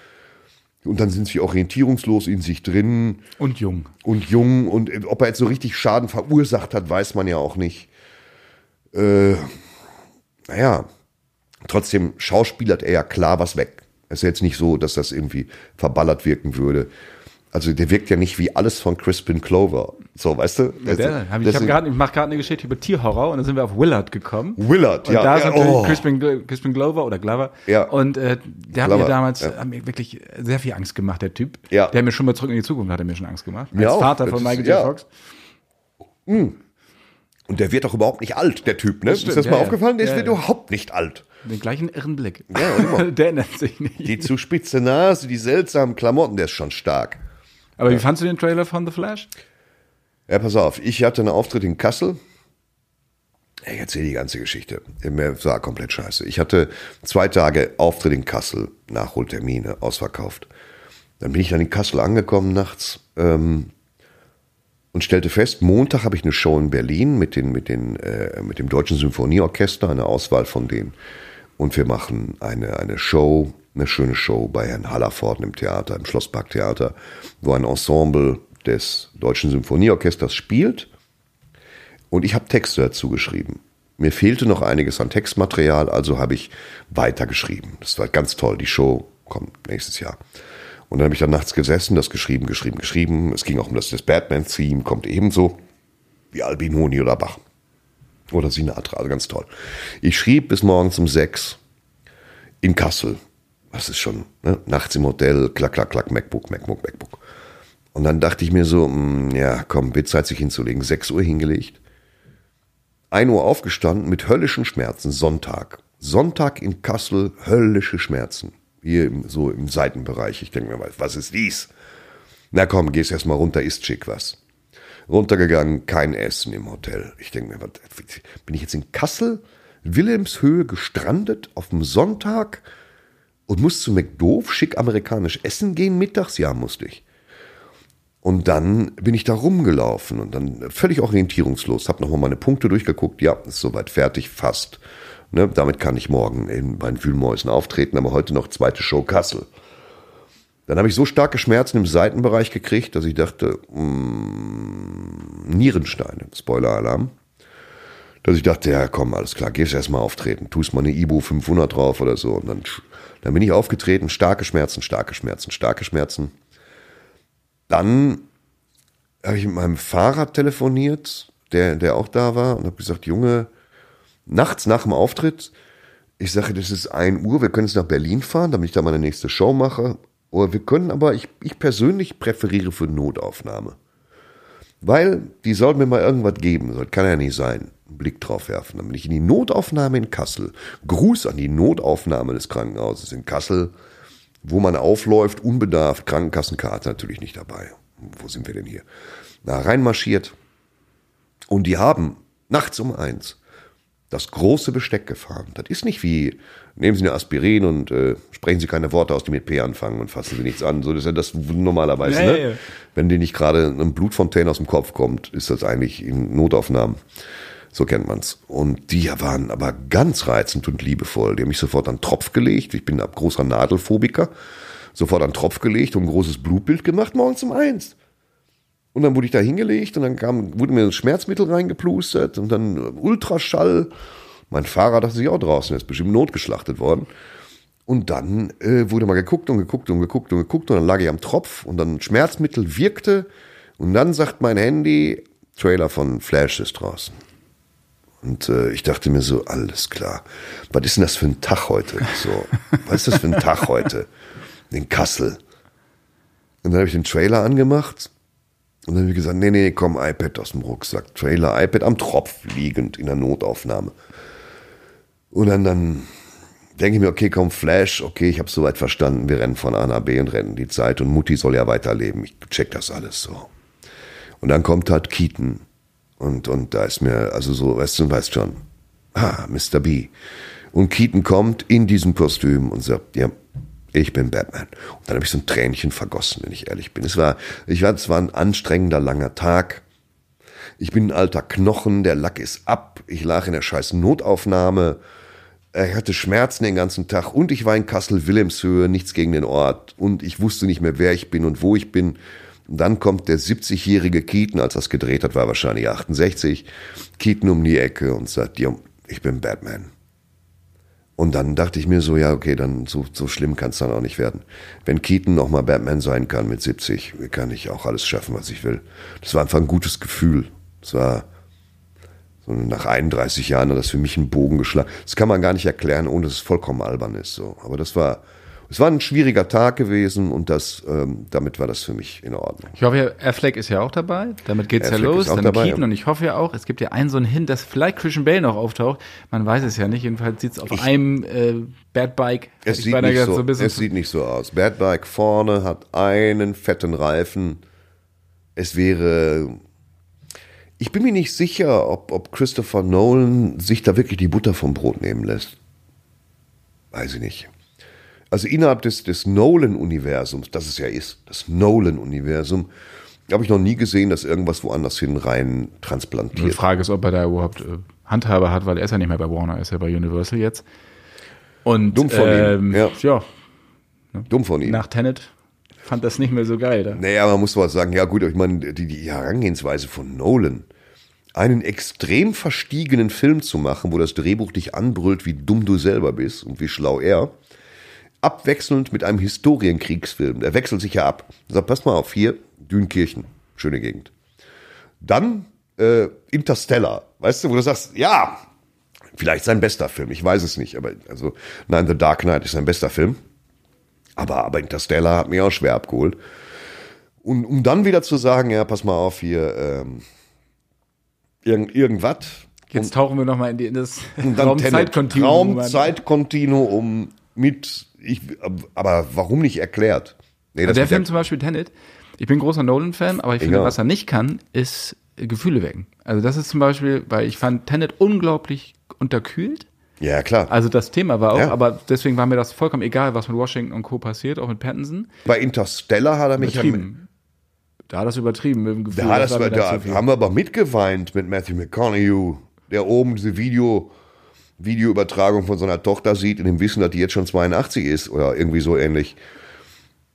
und dann sind sie orientierungslos in sich drin. Und jung. Und jung und ob er jetzt so richtig Schaden verursacht hat, weiß man ja auch nicht. Äh, naja, trotzdem schauspielert er ja klar was weg. Es ist jetzt nicht so, dass das irgendwie verballert wirken würde. Also der wirkt ja nicht wie alles von Crispin Clover. So, weißt du? Ja, der, hab ich ich, grad, ich mache gerade eine Geschichte über Tierhorror und dann sind wir auf Willard gekommen. Willard, und ja. Da ist ja, natürlich oh. Crispin, Crispin Glover oder Glover. Ja. Und äh, der hat mir damals ja. hat mir wirklich sehr viel Angst gemacht, der Typ. Ja. Der hat mir schon mal zurück in die Zukunft hat er mir schon Angst gemacht. Als auch. Vater von Michael J. Fox. Mhm. Und der wird doch überhaupt nicht alt, der Typ, ne? Stimmt, ist das mal aufgefallen? Der wird überhaupt nicht alt. Den gleichen irren Blick. Ja, immer. der nennt sich nicht. Die zu spitze Nase, die seltsamen Klamotten, der ist schon stark. Aber wie fandst du den Trailer von The Flash? Ja, pass auf, ich hatte einen Auftritt in Kassel. Ich erzähle die ganze Geschichte. Mir war komplett scheiße. Ich hatte zwei Tage Auftritt in Kassel, Nachholtermine, ausverkauft. Dann bin ich dann in Kassel angekommen nachts ähm, und stellte fest, Montag habe ich eine Show in Berlin mit, den, mit, den, äh, mit dem Deutschen Symphonieorchester, eine Auswahl von denen. Und wir machen eine, eine Show eine schöne Show bei Herrn Hallerford im Theater, im Schlossparktheater, wo ein Ensemble des Deutschen Symphonieorchesters spielt. Und ich habe Texte dazu geschrieben. Mir fehlte noch einiges an Textmaterial, also habe ich weitergeschrieben. Das war ganz toll. Die Show kommt nächstes Jahr. Und dann habe ich dann nachts gesessen, das geschrieben, geschrieben, geschrieben. Es ging auch um das, das Batman-Theme, kommt ebenso wie Albinoni oder Bach. Oder Sinatra, also ganz toll. Ich schrieb bis morgens um sechs in Kassel was ist schon, ne? nachts im Hotel, klack, klack, klack, MacBook, MacBook, MacBook. Und dann dachte ich mir so, mh, hm, ja, komm, wird Zeit sich hinzulegen. 6 Uhr hingelegt. 1 Uhr aufgestanden mit höllischen Schmerzen, Sonntag. Sonntag in Kassel, höllische Schmerzen. Hier im, so im Seitenbereich. Ich denke mir, was ist dies? Na komm, gehst erst mal runter, isst schick was. Runtergegangen, kein Essen im Hotel. Ich denke mir, bin ich jetzt in Kassel, Wilhelmshöhe gestrandet auf dem Sonntag? und muss zu McDoof schick amerikanisch essen gehen mittags? Ja, musste ich. Und dann bin ich da rumgelaufen und dann völlig orientierungslos, habe nochmal meine Punkte durchgeguckt. Ja, ist soweit fertig, fast. Ne, damit kann ich morgen in, bei den Wühlmäusen auftreten, aber heute noch zweite Show Kassel. Dann habe ich so starke Schmerzen im Seitenbereich gekriegt, dass ich dachte, mh, mm, Nierensteine, Spoiler-Alarm. Dass ich dachte, ja komm, alles klar, gehst erstmal auftreten, tust mal eine Ibu 500 drauf oder so. Und dann dann bin ich aufgetreten, starke Schmerzen, starke Schmerzen, starke Schmerzen. Dann habe ich mit meinem Fahrrad telefoniert, der, der auch da war, und habe gesagt, Junge, nachts nach dem Auftritt, ich sage, das ist 1 Uhr, wir können jetzt nach Berlin fahren, damit ich da meine nächste Show mache. Oder wir können aber, ich, ich persönlich präferiere für Notaufnahme. Weil die sollten mir mal irgendwas geben, das kann ja nicht sein. Einen Blick drauf werfen. Dann bin ich in die Notaufnahme in Kassel. Gruß an die Notaufnahme des Krankenhauses in Kassel, wo man aufläuft, unbedarft, Krankenkassenkarte natürlich nicht dabei. Wo sind wir denn hier? Na, reinmarschiert. Und die haben nachts um eins das große Besteck gefahren. Das ist nicht wie, nehmen Sie eine Aspirin und äh, sprechen Sie keine Worte aus, die mit P anfangen und fassen Sie nichts an. So das ist ja das normalerweise. Ja, ne? Wenn dir nicht gerade ein Blutfontäne aus dem Kopf kommt, ist das eigentlich in Notaufnahmen. So kennt man's. Und die waren aber ganz reizend und liebevoll. Die haben mich sofort an Tropf gelegt. Ich bin ein großer Nadelphobiker. Sofort an Tropf gelegt und ein großes Blutbild gemacht, morgens um eins. Und dann wurde ich da hingelegt und dann kam, wurde mir ein Schmerzmittel reingeplustert und dann Ultraschall. Mein Fahrer dachte sich auch draußen, er ist bestimmt notgeschlachtet worden. Und dann äh, wurde mal geguckt und geguckt und geguckt und geguckt und dann lag ich am Tropf und dann Schmerzmittel wirkte Und dann sagt mein Handy, Trailer von Flash ist draußen. Und äh, ich dachte mir so, alles klar. Was ist denn das für ein Tag heute? So, was ist das für ein Tag heute? In Kassel. Und dann habe ich den Trailer angemacht und dann habe ich gesagt, nee, nee, komm, iPad aus dem Rucksack. Trailer, iPad am Tropf liegend in der Notaufnahme. Und dann, dann denke ich mir, okay, komm, Flash, okay, ich habe soweit verstanden, wir rennen von A nach B und rennen die Zeit und Mutti soll ja weiterleben. Ich check das alles so. Und dann kommt halt Keaton. Und, und da ist mir, also so, weißt du, weißt schon, ah, Mr. B. Und Keaton kommt in diesem Kostüm und sagt, ja, ich bin Batman. Und dann habe ich so ein Tränchen vergossen, wenn ich ehrlich bin. Es war, ich war, es war ein anstrengender, langer Tag. Ich bin ein alter Knochen, der Lack ist ab. Ich lag in der scheiß Notaufnahme. Ich hatte Schmerzen den ganzen Tag und ich war in Kassel-Wilhelmshöhe, nichts gegen den Ort. Und ich wusste nicht mehr, wer ich bin und wo ich bin. Und dann kommt der 70-jährige Keaton, als das gedreht hat, war wahrscheinlich 68, Keaton um die Ecke und sagt, ja, ich bin Batman. Und dann dachte ich mir so, ja, okay, dann so, so schlimm kann es dann auch nicht werden. Wenn Keaton nochmal Batman sein kann mit 70, kann ich auch alles schaffen, was ich will. Das war einfach ein gutes Gefühl. Es war so nach 31 Jahren hat das für mich einen Bogen geschlagen. Das kann man gar nicht erklären, ohne dass es vollkommen albern ist. So. Aber das war, es war ein schwieriger Tag gewesen und das, ähm, damit war das für mich in Ordnung. Ich hoffe, Affleck ist ja auch dabei. Damit geht's Affleck ja los. ist auch Dann dabei, Keaton ja. und ich hoffe ja auch, es gibt ja einen so einen Hint, dass vielleicht Christian Bale noch auftaucht. Man weiß es ja nicht. Jedenfalls sieht's auf einem äh, Bad Bike. Es ich sieht, nicht so, bisschen es sieht nicht so aus. Bad Bike vorne hat einen fetten Reifen. Es wäre. Ich bin mir nicht sicher, ob, ob Christopher Nolan sich da wirklich die Butter vom Brot nehmen lässt. Weiß ich nicht. Also innerhalb des, des Nolan-Universums, das es ja ist, das Nolan-Universum, habe ich noch nie gesehen, dass irgendwas woanders hin rein Die transplantiert. Frage ist, ob er da überhaupt äh, Handhabe hat, weil er ist ja nicht mehr bei Warner, er ist ja bei Universal jetzt. Und Dumm von ihm, ähm, ja. ja, Dumm von ihm. nach Tenet fand das nicht mehr so geil. Da. Naja, man muss mal sagen, ja gut, ich meine, die, die Herangehensweise von Nolan, einen extrem verstiegenen Film zu machen, wo das Drehbuch dich anbrüllt, wie dumm du selber bist und wie schlau er, abwechselnd mit einem Historienkriegsfilm, der wechselt sich ja ab. Sagt, pass mal auf, hier, Dünkirchen, schöne Gegend. Dann äh, Interstellar, weißt du, wo du sagst, ja, vielleicht sein bester Film, ich weiß es nicht, aber also, nein, The Dark Knight ist sein bester Film. Aber, aber Interstellar hat mich auch schwer abgeholt. Und um dann wieder zu sagen, ja, pass mal auf hier, ähm, irgend, irgendwas. Jetzt tauchen wir nochmal in, die- in das Raumzeitkontinuum. Raumzeitkontinuum mit, ich, aber warum nicht erklärt? Nee, Also der Film zum Beispiel Tenet, ich bin großer Nolan-Fan, aber ich finde, Ja. was er nicht kann, ist Gefühle wecken. Also das ist zum Beispiel, weil ich fand Tenet unglaublich unterkühlt. ja, klar. Also das Thema war auch, Ja. aber deswegen war mir das vollkommen egal, was mit Washington und Co. passiert, auch mit Pattinson. Bei Interstellar hat er mich Übertrieben. Da hat das übertrieben mit dem Gefühl. da, das war war, da haben wir aber mitgeweint mit Matthew McConaughey, der oben diese Video, Videoübertragung von seiner Tochter sieht, in dem Wissen, dass die jetzt schon 82 ist oder irgendwie so ähnlich.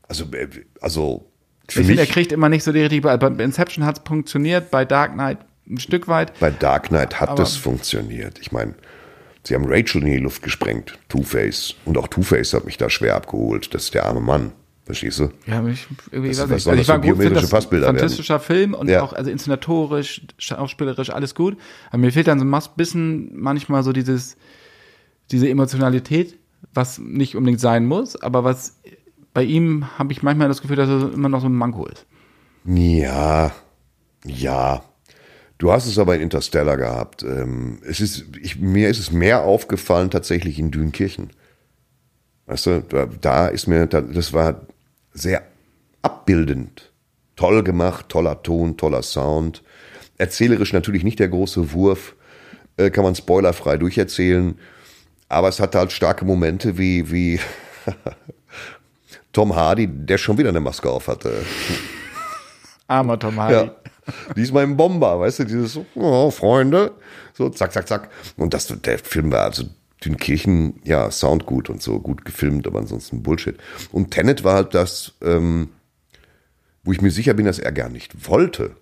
Also, äh, also für ich mich, finde, er kriegt immer nicht so die richtige. Bei Inception hat es funktioniert, bei Dark Knight ein Stück weit. bei Dark Knight hat das funktioniert. Ich meine, sie haben Rachel in die Luft gesprengt, Two-Face. Und auch Two-Face hat mich da schwer abgeholt. Das ist der arme Mann. Verstehst du? Ja, mich irgendwie Das- weiß nicht. Also ich war gut, finde das Passbilder werden? fantastischer Film und Ja. auch also inszenatorisch, schauspielerisch alles gut. Aber mir fehlt dann so ein bisschen manchmal so dieses diese Emotionalität, was nicht unbedingt sein muss, aber was bei ihm habe ich manchmal das Gefühl, dass er immer noch so ein Manko ist. Ja, ja. Du hast es aber in Interstellar gehabt. Ähm, es ist, ich, mir ist es mehr aufgefallen tatsächlich in Dünkirchen. Weißt du, da, da ist mir, da, das war sehr abbildend. Toll gemacht, toller Ton, toller Sound. Erzählerisch natürlich nicht der große Wurf, äh, kann man spoilerfrei durcherzählen. Aber es hatte halt starke Momente wie, wie Tom Hardy, der schon wieder eine Maske auf hatte. Armer Tom Hardy. Ja. Diesmal im Bomber, weißt du, dieses oh, Freunde, so zack, zack, zack. Und das, der Film war also Dünkirchen, ja, Sound gut und so, gut gefilmt, aber ansonsten Bullshit. Und Tenet war halt das, ähm, wo ich mir sicher bin, dass er gar nicht wollte,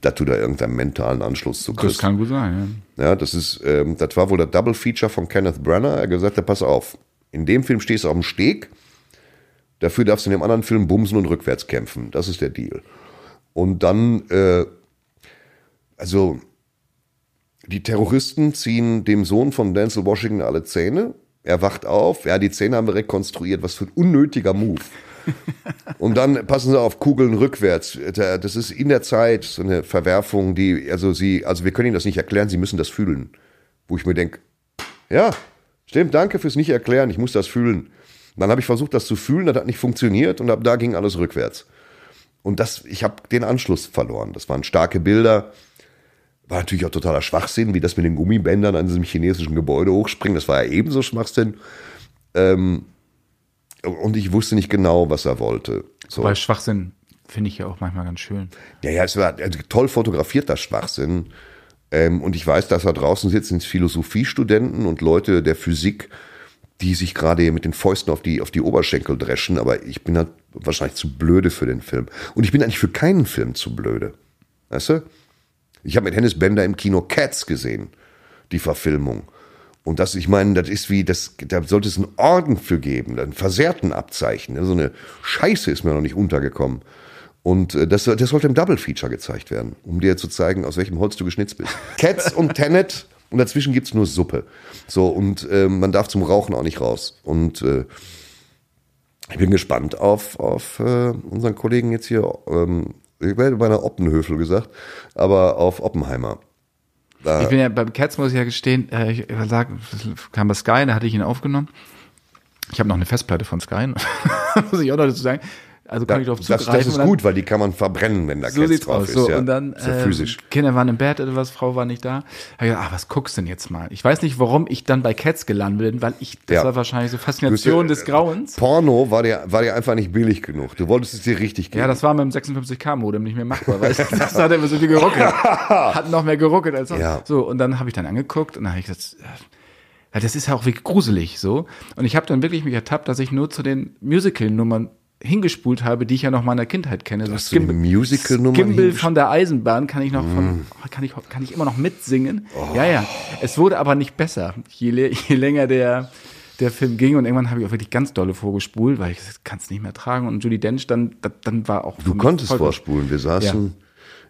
dass du da irgendeinen mentalen Anschluss zu Das kriegst. kann gut sein, Ja, das ist, ähm, das war wohl der Double Feature von Kenneth Branagh. Er hat gesagt, pass auf, in dem Film stehst du auf dem Steg, dafür darfst du in dem anderen Film bumsen und rückwärts kämpfen. Das ist der Deal. Und dann, äh, also die Terroristen ziehen dem Sohn von Denzel Washington alle Zähne. Er wacht auf, ja, die Zähne haben wir rekonstruiert. Was für ein unnötiger Move. Und dann passen Sie auf, Kugeln rückwärts. Das ist in der Zeit so eine Verwerfung, die, also Sie, also wir können Ihnen das nicht erklären, Sie müssen das fühlen. Wo ich mir denke, ja, stimmt, danke fürs nicht erklären, ich muss das fühlen. Dann habe ich versucht, das zu fühlen, das hat nicht funktioniert und ab da ging alles rückwärts. Und das, ich habe den Anschluss verloren. Das waren starke Bilder. War natürlich auch totaler Schwachsinn, wie das mit den Gummibändern an diesem chinesischen Gebäude hochspringen. Das war ja ebenso Schwachsinn. Ähm, und ich wusste nicht genau, was er wollte. So. Weil Schwachsinn finde ich ja auch manchmal ganz schön. Ja, ja, es war also toll fotografierter Schwachsinn. Ähm, und ich weiß, dass da draußen sitzen Philosophiestudenten und Leute der Physik, die sich gerade mit den Fäusten auf die, auf die Oberschenkel dreschen. Aber ich bin halt wahrscheinlich zu blöde für den Film. Und ich bin eigentlich für keinen Film zu blöde. Weißt du? Ich habe mit Hennis Bender im Kino Cats gesehen, die Verfilmung. Und das, ich meine, das ist wie, das, da sollte es einen Orden für geben, einen versehrten Abzeichen. So eine Scheiße ist mir noch nicht untergekommen. Und äh, das, das sollte im Double Feature gezeigt werden, um dir zu zeigen, aus welchem Holz du geschnitzt bist. Cats und Tenet und dazwischen gibt's nur Suppe. So, und äh, man darf zum Rauchen auch nicht raus. Und äh, ich bin gespannt auf, auf äh, unseren Kollegen jetzt hier, ähm, ich werde bei einer Oppenhöfel gesagt, aber auf Oppenheimer. Da ich bin ja beim Cats, muss ich ja gestehen, äh, ich sagen, kam bei Sky, da hatte ich ihn aufgenommen. Ich habe noch eine Festplatte von Sky, muss ich auch noch dazu sagen. Also kann da, ich darauf zugreifen. Das, das ist gut, weil die kann man verbrennen, wenn da so Cats drauf aus. ist. So, ja. Und dann so ähm, Kinder waren im Bett oder was, Frau war nicht da. Hab ich gedacht, ah, was guckst du denn jetzt mal? Ich weiß nicht, warum ich dann bei Cats gelandet bin, weil ich, das ja. war wahrscheinlich so Faszination des Grauens. Porno war dir, war dir einfach nicht billig genug. Du wolltest es dir richtig geben. Ja, das war mit dem 56K-Modem nicht mehr machbar, weil das hat immer so viel geruckelt. hat noch mehr geruckelt als sonst. Ja. So, und dann habe ich dann angeguckt und dann habe ich gesagt, ja, das ist ja auch wirklich gruselig so. Und ich habe dann wirklich mich ertappt, dass ich nur zu den Musical-Nummern hingespult habe, die ich ja noch meiner Kindheit kenne. So Skimble, Musical Nummer Skimble von der Eisenbahn kann ich noch von, mm. kann ich, kann ich immer noch mitsingen. Oh. Ja, ja. Es wurde aber nicht besser, je, je länger der, der Film ging und irgendwann habe ich auch wirklich ganz dolle vorgespult, weil ich kann es nicht mehr tragen und Judy Dench dann, dann war auch. Du konntest vorspulen. Wir saßen, ja.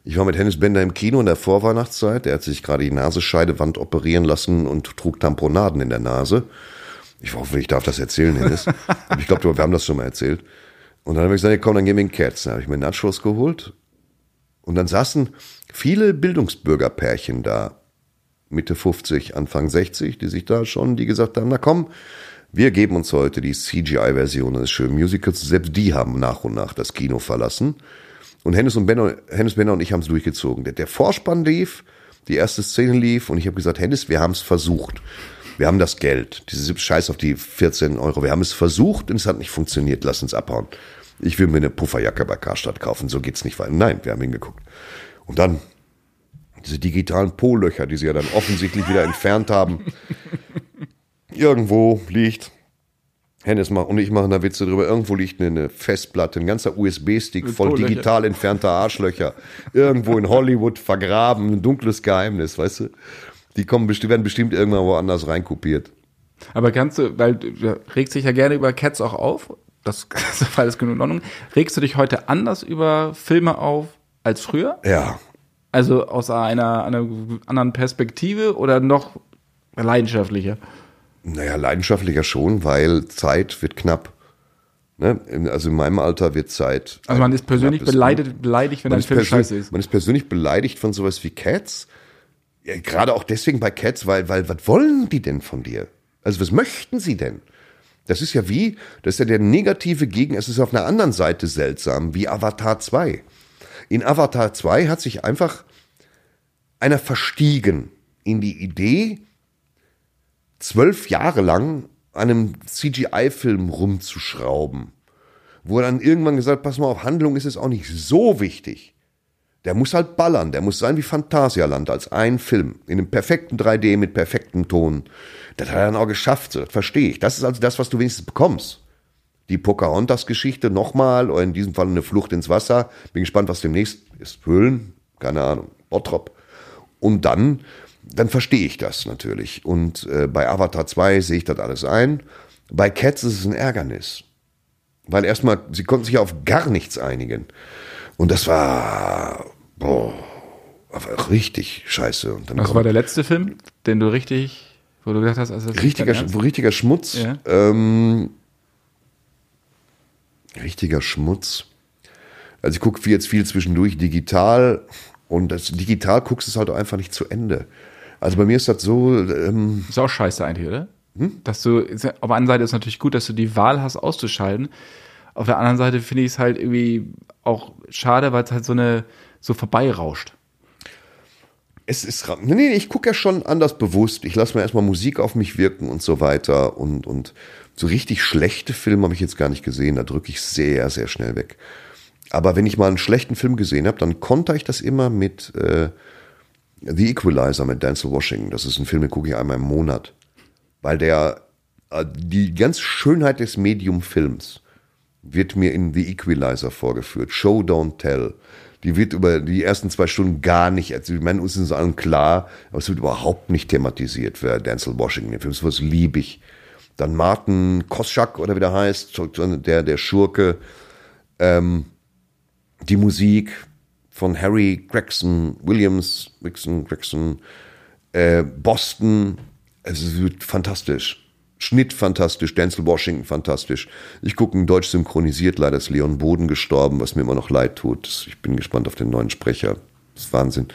ich war mit Hennis Bender im Kino in der Vorweihnachtszeit. Der hat sich gerade die Nasenscheidewand operieren lassen und trug Tamponaden in der Nase. Ich hoffe, ich darf das erzählen, Hennis. ich glaube, wir haben das schon mal erzählt. Und dann habe ich gesagt, komm, dann gehen wir in Cats. Dann habe ich mir Nachos geholt. Und dann saßen viele Bildungsbürgerpärchen da, Mitte 50, Anfang 60, die sich da schon, die gesagt haben, na komm, wir geben uns heute die CGI-Version des schönen Musicals. Selbst die haben nach und nach das Kino verlassen. Und Hennes und Benner, Hennes Benner und ich haben es durchgezogen. Der, der Vorspann lief, die erste Szene lief und ich habe gesagt, Hennes, wir haben es versucht. Wir haben das Geld, diese Scheiß auf die 14 Euro. Wir haben es versucht und es hat nicht funktioniert. Lass uns abhauen. Ich will mir eine Pufferjacke bei Karstadt kaufen. So geht's nicht weiter. Nein, wir haben hingeguckt. Und dann diese digitalen Po-Löcher, die sie ja dann offensichtlich wieder entfernt haben. Irgendwo liegt Hennes macht und ich machen da Witze drüber. Irgendwo liegt eine Festplatte, ein ganzer USB-Stick voll digital entfernter Arschlöcher. Irgendwo in Hollywood vergraben, ein dunkles Geheimnis, weißt du? Die kommen werden bestimmt irgendwann woanders reinkopiert. Aber kannst du, weil du regst dich ja gerne über Cats auch auf, das, das war alles genug in Ordnung. Regst du dich heute anders über Filme auf als früher? Ja. Also aus einer, einer anderen Perspektive oder noch leidenschaftlicher? Naja, leidenschaftlicher schon, weil Zeit wird knapp. Ne? Also in meinem Alter wird Zeit. Also man ist persönlich beleidigt, beleidigt, wenn ein Film scheiße ist. Man ist persönlich beleidigt von sowas wie Cats ja, gerade auch deswegen bei Cats, weil, weil, was wollen die denn von dir? Also was möchten sie denn? Das ist ja wie, das ist ja der negative Gegen, es ist auf einer anderen Seite seltsam, wie Avatar 2. In Avatar 2 hat sich einfach einer verstiegen in die Idee, zwölf Jahre lang an einem CGI-Film rumzuschrauben. Wo er dann irgendwann gesagt, pass mal auf, Handlung ist es auch nicht so wichtig. Der muss halt ballern, der muss sein wie Phantasialand als ein Film. In einem perfekten 3D mit perfektem Ton. Das hat er dann auch geschafft, das verstehe ich. Das ist also das, was du wenigstens bekommst. Die Pocahontas-Geschichte nochmal, oder in diesem Fall eine Flucht ins Wasser. Bin gespannt, was demnächst ist. Höhlen? Keine Ahnung. Bottrop. Und dann, dann verstehe ich das natürlich. Und äh, bei Avatar 2 sehe ich das alles ein. Bei Cats ist es ein Ärgernis. Weil erstmal, sie konnten sich auf gar nichts einigen. Und das war, boah, war richtig scheiße. Und dann Was kommt- war der letzte Film, den du richtig, wo du gesagt hast, also richtiger, Ernst? richtiger Schmutz. Ja. Ähm, richtiger Schmutz. Also ich gucke jetzt viel zwischendurch digital und das digital guckst du es halt auch einfach nicht zu Ende. Also bei mir ist das so, ähm, Ist auch scheiße eigentlich, oder? Hm? Dass du, auf der einen Seite ist natürlich gut, dass du die Wahl hast, auszuschalten. Auf der anderen Seite finde ich es halt irgendwie auch schade, weil es halt so eine, so vorbeirauscht. es ist, nee, nee, ich gucke ja schon anders bewusst. Ich lasse mir erstmal Musik auf mich wirken und so weiter und, und so richtig schlechte Filme habe ich jetzt gar nicht gesehen. Da drücke ich sehr, sehr schnell weg. Aber wenn ich mal einen schlechten Film gesehen habe, dann konter ich das immer mit äh, The Equalizer mit Denzel Washington. Das ist ein Film, den gucke ich einmal im Monat. Weil der, äh, die ganze Schönheit des Medium-Films wird mir in The Equalizer vorgeführt. Show, don't tell. Die wird über die ersten zwei Stunden gar nicht erzählt. Ich meine, uns ist allen klar, aber es wird überhaupt nicht thematisiert, wer Denzel Washington im Film ist. Was lieb ich. Dann Martin Koschak oder wie der heißt, der, der Schurke. Ähm, die Musik von Harry Gregson, Williams, Gregson, Gregson, äh, Boston, es wird fantastisch. Schnitt fantastisch, Denzel Washington fantastisch. Ich gucke ihn deutsch synchronisiert, leider ist Leon Boden gestorben, was mir immer noch leid tut. Ich bin gespannt auf den neuen Sprecher. Das ist Wahnsinn.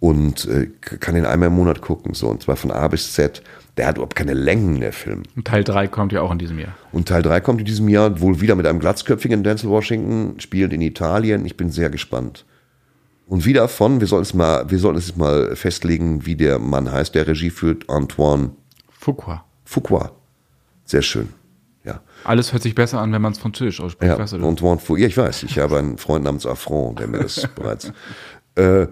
Und äh, kann ihn einmal im Monat gucken, so, und zwar von A bis Z. Der hat überhaupt keine Längen, der Film. Und Teil 3 kommt ja auch in diesem Jahr. Und Teil 3 kommt in diesem Jahr wohl wieder mit einem glatzköpfigen Denzel Washington, spielt in Italien. Ich bin sehr gespannt. Und wieder von, wir sollen es mal, wir sollen es mal festlegen, wie der Mann heißt, der Regie führt, Antoine Fuqua. Fuqua. Sehr schön. Ja. Alles hört sich besser an, wenn man es französisch ausspricht. Ja, weißt du? Antoine Fuqua. Ja, ich weiß. Ich habe einen Freund namens Affront, der mir das bereits. Äh,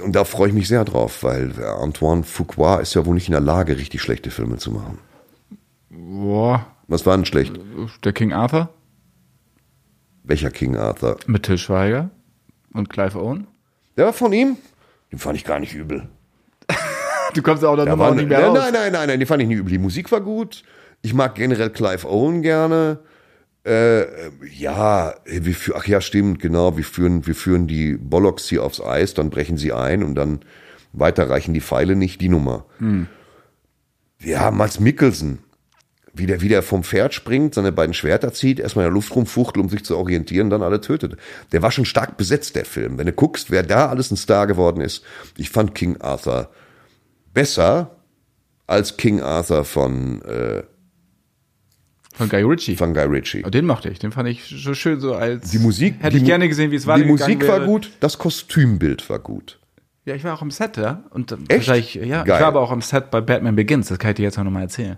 und da freue ich mich sehr drauf, weil Antoine Fuqua ist ja wohl nicht in der Lage, richtig schlechte Filme zu machen. Boah, Was war denn schlecht? der King Arthur Welcher King Arthur? mit Till Schweiger und Clive Owen. Der war von ihm? Den fand ich gar nicht übel. Du kommst ja auch Da war, nicht nein, mehr raus. nein, nein, nein, nein, die fand ich nicht übel. Die Musik war gut. Ich mag generell Clive Owen gerne. Äh, ja, wir fü- ach ja, stimmt, genau. Wir führen, wir führen die Bollocks hier aufs Eis, dann brechen sie ein und dann weiter reichen die Pfeile nicht, die Nummer. Wir haben Mats Mikkelsen, wie der, wie der vom Pferd springt, seine beiden Schwerter zieht, erstmal in der Luft rumfuchtelt, um sich zu orientieren, dann alle tötet. Der war schon stark besetzt, der Film. Wenn du guckst, wer da alles ein Star geworden ist. Ich fand King Arthur besser als King Arthur von, äh, Von Guy Ritchie. von Guy Ritchie. Oh, den mochte ich. Den fand ich so schön so als. Die Musik, Hätte die ich gerne gesehen, wie es Die weitergegangen Musik war wäre. gut, das Kostümbild war gut. Ja, ich war auch am Set, ja. Und äh, Echt? wahrscheinlich- Ja, Geil. ich war aber auch am Set bei Batman Begins. Das kann ich dir jetzt noch mal erzählen.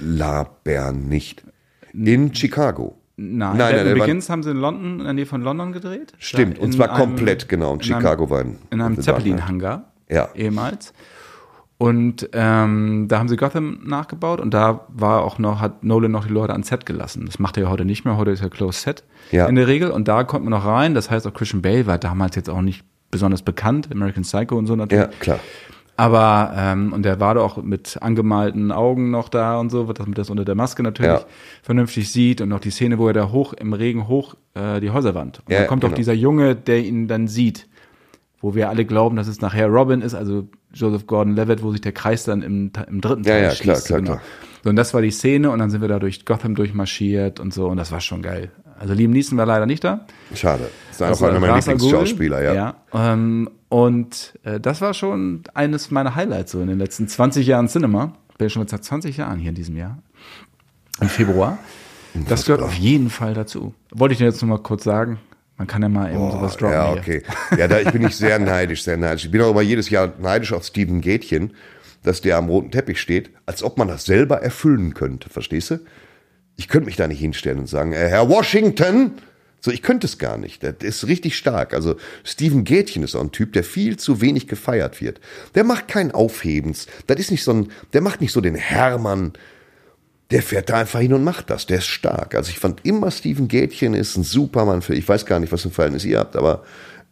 Laber nicht. In Chicago. Nein, Nein, Batman nein, war- Begins haben sie in London, in der Nähe von London gedreht. Stimmt, Da und in zwar einem- komplett, genau. Und in Chicago war ein, In einem. Zeppelin-Hangar. Ja. Ehemals. Und ähm, da haben sie Gotham nachgebaut und da war auch noch, hat Nolan noch die Leute ans Set gelassen. Das macht er ja heute nicht mehr, heute ist ja Closed Set Ja. in der Regel. Und da kommt man noch rein. Das heißt auch Christian Bale war damals jetzt auch nicht besonders bekannt, American Psycho und so natürlich. Ja, klar. Aber, ähm, und der war da auch mit angemalten Augen noch da und so, damit das unter der Maske natürlich Ja. vernünftig sieht. Und noch die Szene, wo er da hoch, im Regen hoch äh, die Häuserwand. Und Ja, dann kommt genau. auch dieser Junge, der ihn dann sieht, wo wir alle glauben, dass es nachher Robin ist, also Joseph Gordon-Levitt, wo sich der Kreis dann im, im dritten Ja, Teil ja, schließt. klar, klar, genau. klar. So, und das war die Szene und dann sind wir da durch Gotham durchmarschiert und so und das war schon geil. Also Liam Neeson war leider nicht da. Schade. Das ist einfach Also einer meiner. Lieblingsschauspieler, ja. ja ähm, und äh, das war schon eines meiner Highlights so in den letzten 20 Jahren Cinema. Bin schon seit 20 Jahren hier in diesem Jahr. Im Februar. Das gehört auf jeden Fall dazu. Wollte ich dir jetzt nur mal kurz sagen. Man kann ja mal eben sowas droppen. Ja, hier. okay. Ja, da ich bin ich sehr neidisch, sehr neidisch. Ich bin auch immer jedes Jahr neidisch auf Steven Gätchen, dass der am roten Teppich steht, als ob man das selber erfüllen könnte. Verstehst du? Ich könnte mich da nicht hinstellen und sagen, äh, Herr Washington. So, ich könnte es gar nicht. Das ist richtig stark. Also Steven Gätchen ist auch ein Typ, der viel zu wenig gefeiert wird. Der macht kein Aufhebens. Das ist nicht so ein, der macht nicht so den Hermann. Der fährt da einfach hin und macht das. Der ist stark. Also ich fand immer Steven Gätchen ist ein Supermann für, ich weiß gar nicht, was für ein Verhältnis ihr habt, aber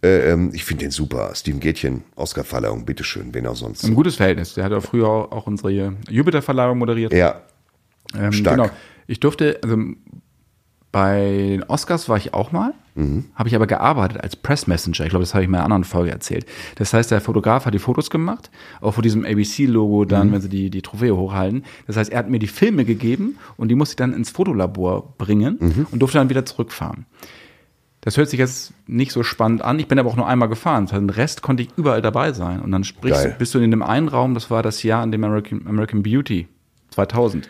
äh, ähm, ich finde den super. Steven Gätchen, Oscar-Verleihung, bitteschön, wen auch sonst. Ein gutes Verhältnis. Der hat auch früher auch, auch unsere Jupiter-Verleihung moderiert. Ja, Ähm, Stark. Genau. Ich durfte, also bei den Oscars war ich auch mal. Habe ich aber gearbeitet als Press Messenger. Ich glaube, das habe ich in einer anderen Folge erzählt. Das heißt, der Fotograf hat die Fotos gemacht, auch vor diesem ABC-Logo dann, wenn sie die, die Trophäe hochhalten. Das heißt, er hat mir die Filme gegeben und die musste ich dann ins Fotolabor bringen und durfte dann wieder zurückfahren. Das hört sich jetzt nicht so spannend an. Ich bin aber auch nur einmal gefahren. Den Rest konnte ich überall dabei sein. Und dann sprichst, Geil. bist du in dem einen Raum, das war das Jahr, in dem American, American Beauty 2000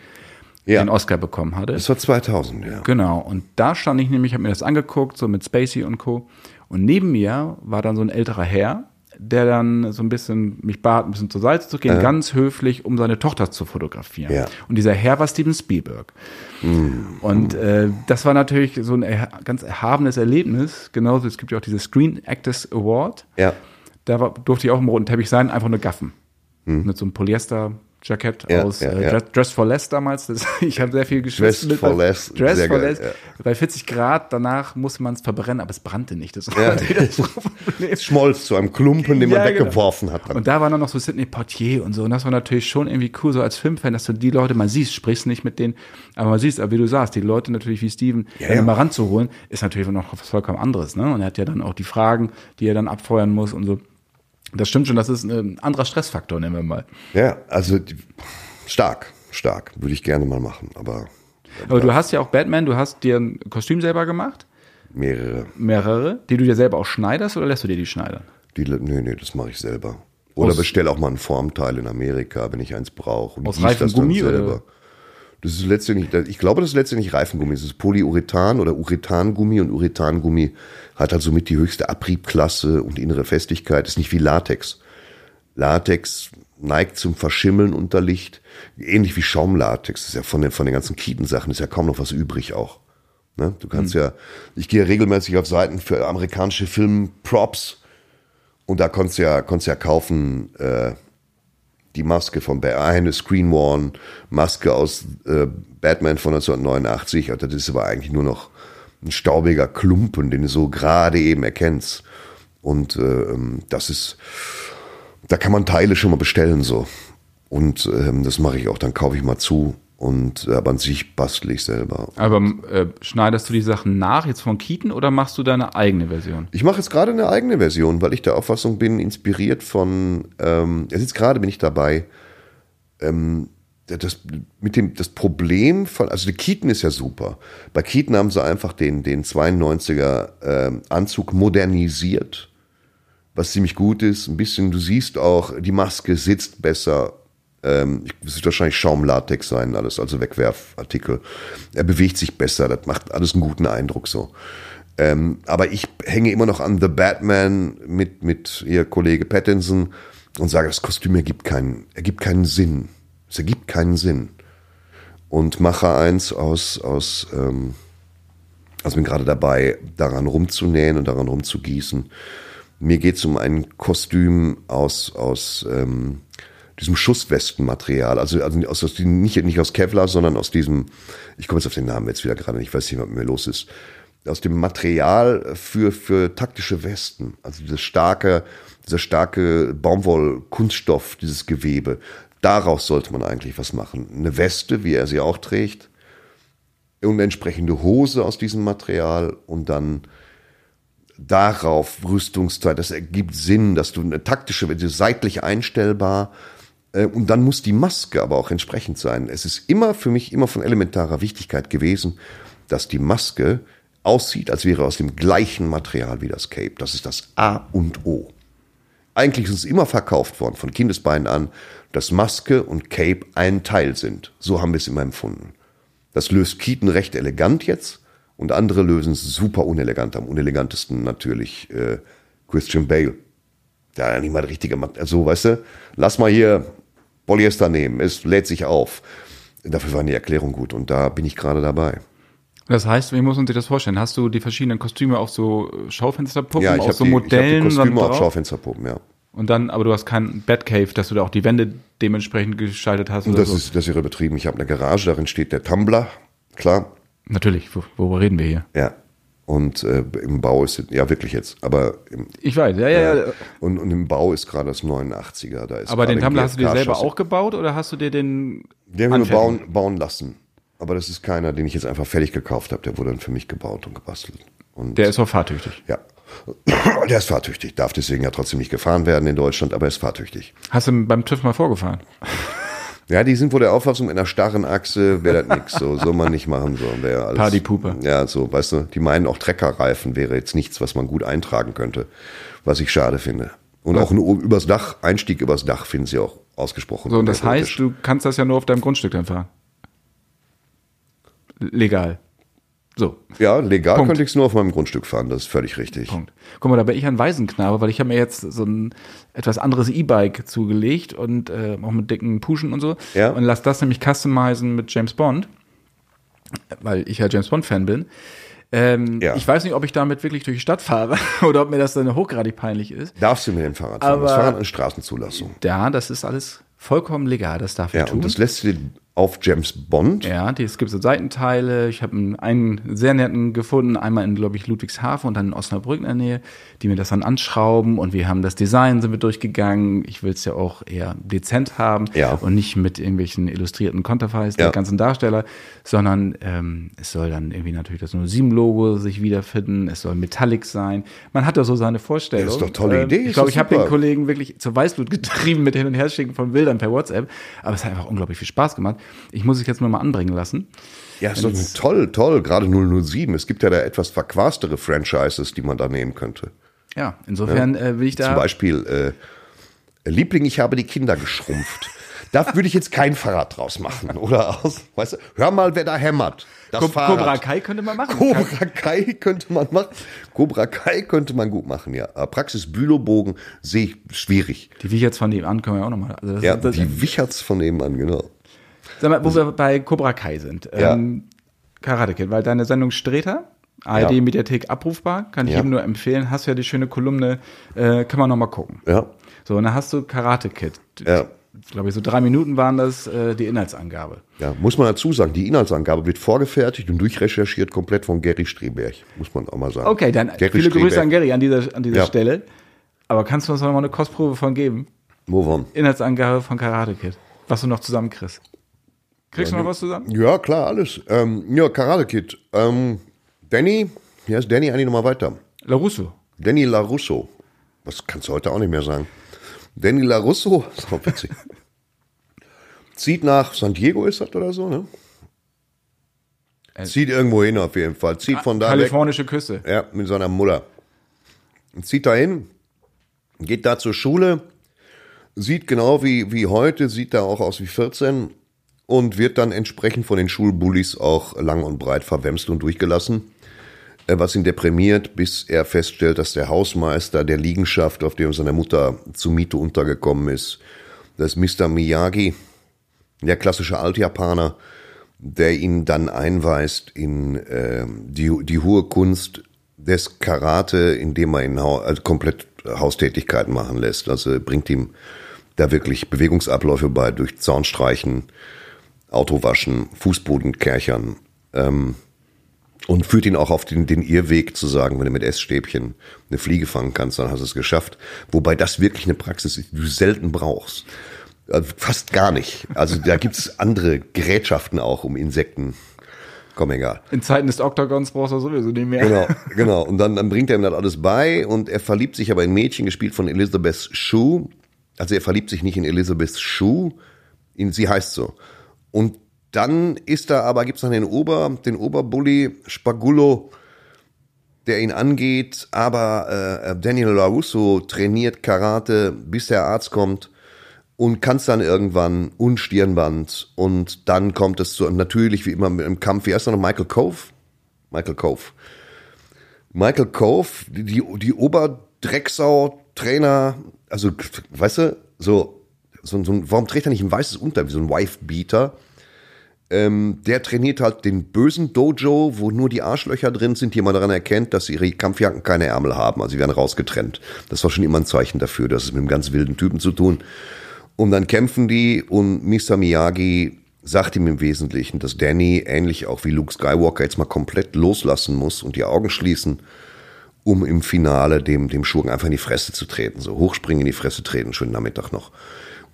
Ja. den Oscar bekommen hatte. Das war 2000, ja. Genau. Und da stand ich nämlich, habe mir das angeguckt, so mit Spacey und Co. Und neben mir war dann so ein älterer Herr, der dann so ein bisschen mich bat, ein bisschen zur Seite zu gehen, ganz höflich, um seine Tochter zu fotografieren. Ja. Und dieser Herr war Steven Spielberg. Und äh, das war natürlich so ein erha ganz erhabenes Erlebnis. Genauso, es gibt ja auch diese Screen Actors Award. Ja. Da war, durfte ich auch im roten Teppich sein, einfach nur gaffen. Mit so einem Polyester-Jackett Ja, aus ja, äh. Dress, Dress for Less damals. Das, ich habe sehr viel geschwitzt. Dress mit- for Less, Dress for geil, Less. Bei 40 Grad, danach musste man es verbrennen, aber es brannte nicht. Das war das Problem. Es schmolz zu einem Klumpen, den man genau. weggeworfen hat. Dann. Und da war dann noch so Sidney Portier und so. Und das war natürlich schon irgendwie cool, so als Filmfan, dass du die Leute, man siehst, sprichst nicht mit denen, aber man siehst, aber wie du sagst, die Leute natürlich wie Steven, mal ranzuholen, ist natürlich noch was vollkommen anderes. Ne? Und er hat ja dann auch die Fragen, die er dann abfeuern muss und so. Das stimmt schon, das ist ein anderer Stressfaktor, nennen wir mal. Ja, also stark, stark. Würde ich gerne mal machen, aber Aber du hast ja auch Batman, du hast dir ein Kostüm selber gemacht, mehrere. mehrere, die du dir selber auch schneiderst oder lässt du dir die schneidern? Die, nee, nee, das mache ich selber. Oder Aus- bestell auch mal ein Formteil in Amerika, wenn ich eins brauche. Und Aus dann Reifengummi, selber. oder? Das ist letztendlich, ich glaube, das ist letztendlich Reifengummi. Es ist Polyurethan oder Urethangummi und Urethangummi hat halt somit die höchste Abriebklasse und innere Festigkeit. Ist nicht wie Latex. Latex neigt zum Verschimmeln unter Licht. Ähnlich wie Schaumlatex. Das ist ja von den, von den ganzen Kietensachen ist ja kaum noch was übrig auch. Ne? Du kannst ja, ich gehe ja regelmäßig auf Seiten für amerikanische Filmprops und da konntest du ja, konntest ja kaufen, äh, die Maske von eine Screenworn Maske aus äh, Batman von 1989. Und das ist aber eigentlich nur noch ein staubiger Klumpen, den du so gerade eben erkennst. Und äh, ähm, das ist, da kann man Teile schon mal bestellen so. Und ähm, das mache ich auch, dann kaufe ich mal zu. Und äh, aber an sich bastel ich selber. Aber äh, schneidest du die Sachen nach, jetzt von Keaton, oder machst du deine eigene Version? Ich mache jetzt gerade eine eigene Version, weil ich der Auffassung bin, inspiriert von, ähm, jetzt gerade bin ich dabei, ähm, das, mit dem, das Problem von, also die Keaton ist ja super. Bei Keaton haben sie einfach den, den 92er ähm, Anzug modernisiert, was ziemlich gut ist. Ein bisschen, du siehst auch, die Maske sitzt besser. Ähm, es wird wahrscheinlich Schaumlatex sein, alles, also Wegwerfartikel. Er bewegt sich besser, das macht alles einen guten Eindruck so. Ähm, aber ich hänge immer noch an The Batman mit, mit ihr Kollege Pattinson und sage, das Kostüm ergibt keinen, ergibt keinen Sinn. Es ergibt keinen Sinn. Und mache eins aus, aus ähm, also bin gerade dabei, daran rumzunähen und daran rumzugießen. Mir geht es um ein Kostüm aus, aus ähm, diesem Schusswestenmaterial, also, also aus, aus nicht, nicht aus Kevlar, sondern aus diesem, ich komme jetzt auf den Namen jetzt wieder gerade ich weiß nicht, was mit mir los ist, aus dem Material für, für taktische Westen, also dieses starke, dieser starke Baumwoll-Kunststoff, dieses Gewebe, daraus sollte man eigentlich was machen. Eine Weste, wie er sie auch trägt, und entsprechende Hose aus diesem Material und dann darauf Rüstungsteil. Das ergibt Sinn, dass du eine taktische, seitlich einstellbar und dann muss die Maske aber auch entsprechend sein. Es ist immer für mich immer von elementarer Wichtigkeit gewesen, dass die Maske aussieht, als wäre aus dem gleichen Material wie das Cape. Das ist das A und O. Eigentlich ist es immer verkauft worden, von Kindesbeinen an, dass Maske und Cape ein Teil sind. So haben wir es immer empfunden. Das löst Keaton recht elegant jetzt und andere lösen es super unelegant. Am unelegantesten natürlich äh, Christian Bale. Der ja nicht mal richtige Mann. Also, weißt du, lass mal hier Polyester nehmen, es lädt sich auf. Dafür war die Erklärung gut und da bin ich gerade dabei. Das heißt, wie muss man sich das vorstellen? Hast du die verschiedenen Kostüme auf so Schaufensterpuppen, Ja, ich auf habe so die, ich hab die Modellen Kostüme auf? Schaufensterpuppen, ja. Und dann, aber du hast kein Batcave, dass du da auch die Wände dementsprechend gestaltet hast das so. ist, das ist irre betrieben. Ich habe eine Garage, darin steht der Tumblr, klar. Natürlich, wo- worüber reden wir hier? Ja. Und äh, im Bau ist, ja wirklich jetzt, aber im, Ich weiß, ja, ja, ja. und, und im Bau ist gerade das 89er. Da ist Aber den Tumblr hast du dir selber auch gebaut oder hast du dir den Den haben wir bauen, bauen lassen. aber das ist keiner, den ich jetzt einfach fertig gekauft habe. Der wurde dann für mich gebaut und gebastelt. Und Der ist auch fahrtüchtig. ja. Der ist fahrtüchtig, darf deswegen ja trotzdem nicht gefahren werden in Deutschland, aber er ist fahrtüchtig. Hast du beim TÜV mal vorgefahren? Ja, die sind wohl der Auffassung, mit einer starren Achse wäre das nix. So soll man nicht machen. So wäre alles. Partypooper. Ja, so, weißt du, die meinen auch Treckerreifen wäre jetzt nichts, was man gut eintragen könnte, was ich schade finde. Und auch ein übers Dach, Einstieg übers Dach finden sie auch ausgesprochen. So, und das heißt, du kannst das ja nur auf deinem Grundstück dann fahren. Legal. So, Ja, legal Punkt. könnte ich es nur auf meinem Grundstück fahren, das ist völlig richtig. Punkt. Guck mal, da bin ich ein Waisenknabe, weil ich habe mir jetzt so ein etwas anderes E-Bike zugelegt und äh, auch mit dicken Puschen und so. Ja. Und lass das nämlich customizen mit James Bond, weil ich ja James Bond-Fan bin. Ähm, Ja. Ich weiß nicht, ob ich damit wirklich durch die Stadt fahre oder ob mir das dann hochgradig peinlich ist. Darfst du mit dem Fahrrad fahren? Aber- das Fahrrad ist Straßenzulassung. Ja, das ist alles vollkommen legal, das darf ich Ja, tun. und das lässt sich auf James Bond. Ja, die, es gibt so Seitenteile. Ich habe einen, sehr netten gefunden, einmal in, glaube ich, Ludwigshafen und dann in Osnabrück in der Nähe, die mir das dann anschrauben und wir haben das Design, sind wir durchgegangen. Ich will es ja auch eher dezent haben Ja. und nicht mit irgendwelchen illustrierten Konterfeis der Ja. ganzen Darsteller, sondern ähm, es soll dann irgendwie natürlich das 07-Logo sich wiederfinden, es soll Metallic sein. Man hat da so seine Vorstellung. Ja, ist doch tolle Ähm, Idee, Ich ist glaube, ich habe den. Kollegen wirklich zur Weißblut getrieben mit Hin- und Herschicken von Bildern per WhatsApp, aber es hat einfach unglaublich viel Spaß gemacht. Ich muss es jetzt nur mal anbringen lassen. Ja, ist doch toll, toll. Gerade 007. Es gibt ja da etwas verquastere Franchises, die man da nehmen könnte. Ja, insofern äh, will ich da. Zum Beispiel, äh, Liebling, ich habe die Kinder geschrumpft. Da würde ich jetzt kein Fahrrad draus machen. Oder aus, weißt du, hör mal, wer da hämmert. Das Co Fahrrad. Cobra Kai könnte man machen. Cobra Kai könnte man machen. Cobra Kai könnte man gut machen, ja. Aber Praxis Bülowbogen sehe ich schwierig. Die wie jetzt von dem an können wir auch nochmal. Also Ja, das, die wichert's von nebenan, genau. Sag mal, wo wir bei Cobra Kai sind. Ja. Ähm, Karate Kid, weil deine Sendung Streter, ARD Ja. Mediathek abrufbar, kann ich Ja. jedem nur empfehlen. Hast ja die schöne Kolumne, äh, kann man nochmal gucken. Ja, So, und dann hast du Karate Kid. Ja. Ich glaube, so drei Minuten waren das äh, die Inhaltsangabe. ja, muss man dazu sagen, die Inhaltsangabe wird vorgefertigt und durchrecherchiert komplett von Gary Streberg, muss man auch mal sagen. Okay, dann Gary viele Grüße Streberg. an Gary an dieser, an dieser Ja. Stelle. Aber kannst du uns noch mal eine Kostprobe von geben? Wovon? Inhaltsangabe von Karate Kid. Was du noch zusammenkriegst. Kriegst du noch was zusammen? Ja, klar, alles. Ähm, ja, Karate Kid. Ähm, Danny, wie heißt Danny eigentlich nochmal weiter? LaRusso. Danny LaRusso. Was kannst du heute auch nicht mehr sagen? Danny LaRusso, ist auch witzig. Zieht nach San Diego, ist das oder so, ne? Zieht irgendwo hin auf jeden Fall. Zieht von da weg. Kalifornische Küste. Ja, mit seiner Mutter. Zieht da hin, geht da zur Schule, sieht genau wie, wie heute, sieht da auch aus wie 14 und wird dann entsprechend von den Schulbullies auch lang und breit verwemst und durchgelassen. äh, Was ihn deprimiert, bis er feststellt, dass der Hausmeister der Liegenschaft, auf dem seine Mutter zu Miete untergekommen ist, das Mr. Miyagi, der klassische Altjapaner, der ihn dann einweist in äh, die, die hohe Kunst des Karate, indem er ihn hau also komplett Haustätigkeiten machen lässt. Also bringt ihm da wirklich Bewegungsabläufe bei durch Zaunstreichen, Autowaschen, Fußbodenkerchern ähm, und führt ihn auch auf den, den Irrweg zu sagen, wenn du mit Essstäbchen eine Fliege fangen kannst, dann hast du es geschafft. Wobei das wirklich eine Praxis ist, die du selten brauchst. Also fast gar nicht. Also da gibt's andere Gerätschaften auch, um Insekten. Komm, egal. In Zeiten des Oktagons brauchst du sowieso nicht mehr. Genau, genau. Und dann, dann bringt er ihm das alles bei und er verliebt sich aber in ein Mädchen, gespielt von Elizabeth Shue. Also er verliebt sich nicht in Elizabeth Shue, in, sie heißt so. Und dann ist da aber, gibt's dann den Ober, den Oberbully Spagullo, der ihn angeht, aber äh, Daniel LaRusso trainiert Karate, bis der Arzt kommt und kann's dann irgendwann und Stirnband und dann kommt es zu, natürlich wie immer einem Kampf, wie heißt er noch, Michael Cove? Michael Cove. Michael Cove, die, die, die Oberdrecksau, Trainer, also, weißt du, so, so, so, warum trägt er nicht ein weißes Unter, wie so ein Wife-Beater? Ähm, der trainiert halt den bösen Dojo, wo nur die Arschlöcher drin sind, die man daran erkennt, dass ihre Kampfjacken keine Ärmel haben, also sie werden rausgetrennt. Das war schon immer ein Zeichen dafür, dass es mit einem ganz wilden Typen zu tun. Und dann kämpfen die und Mr. Miyagi sagt ihm im Wesentlichen, dass Danny, ähnlich auch wie Luke Skywalker, jetzt mal komplett loslassen muss und die Augen schließen, um im Finale dem, dem Schurken einfach in die Fresse zu treten. So hochspringen in die Fresse treten, schönen Nachmittag noch.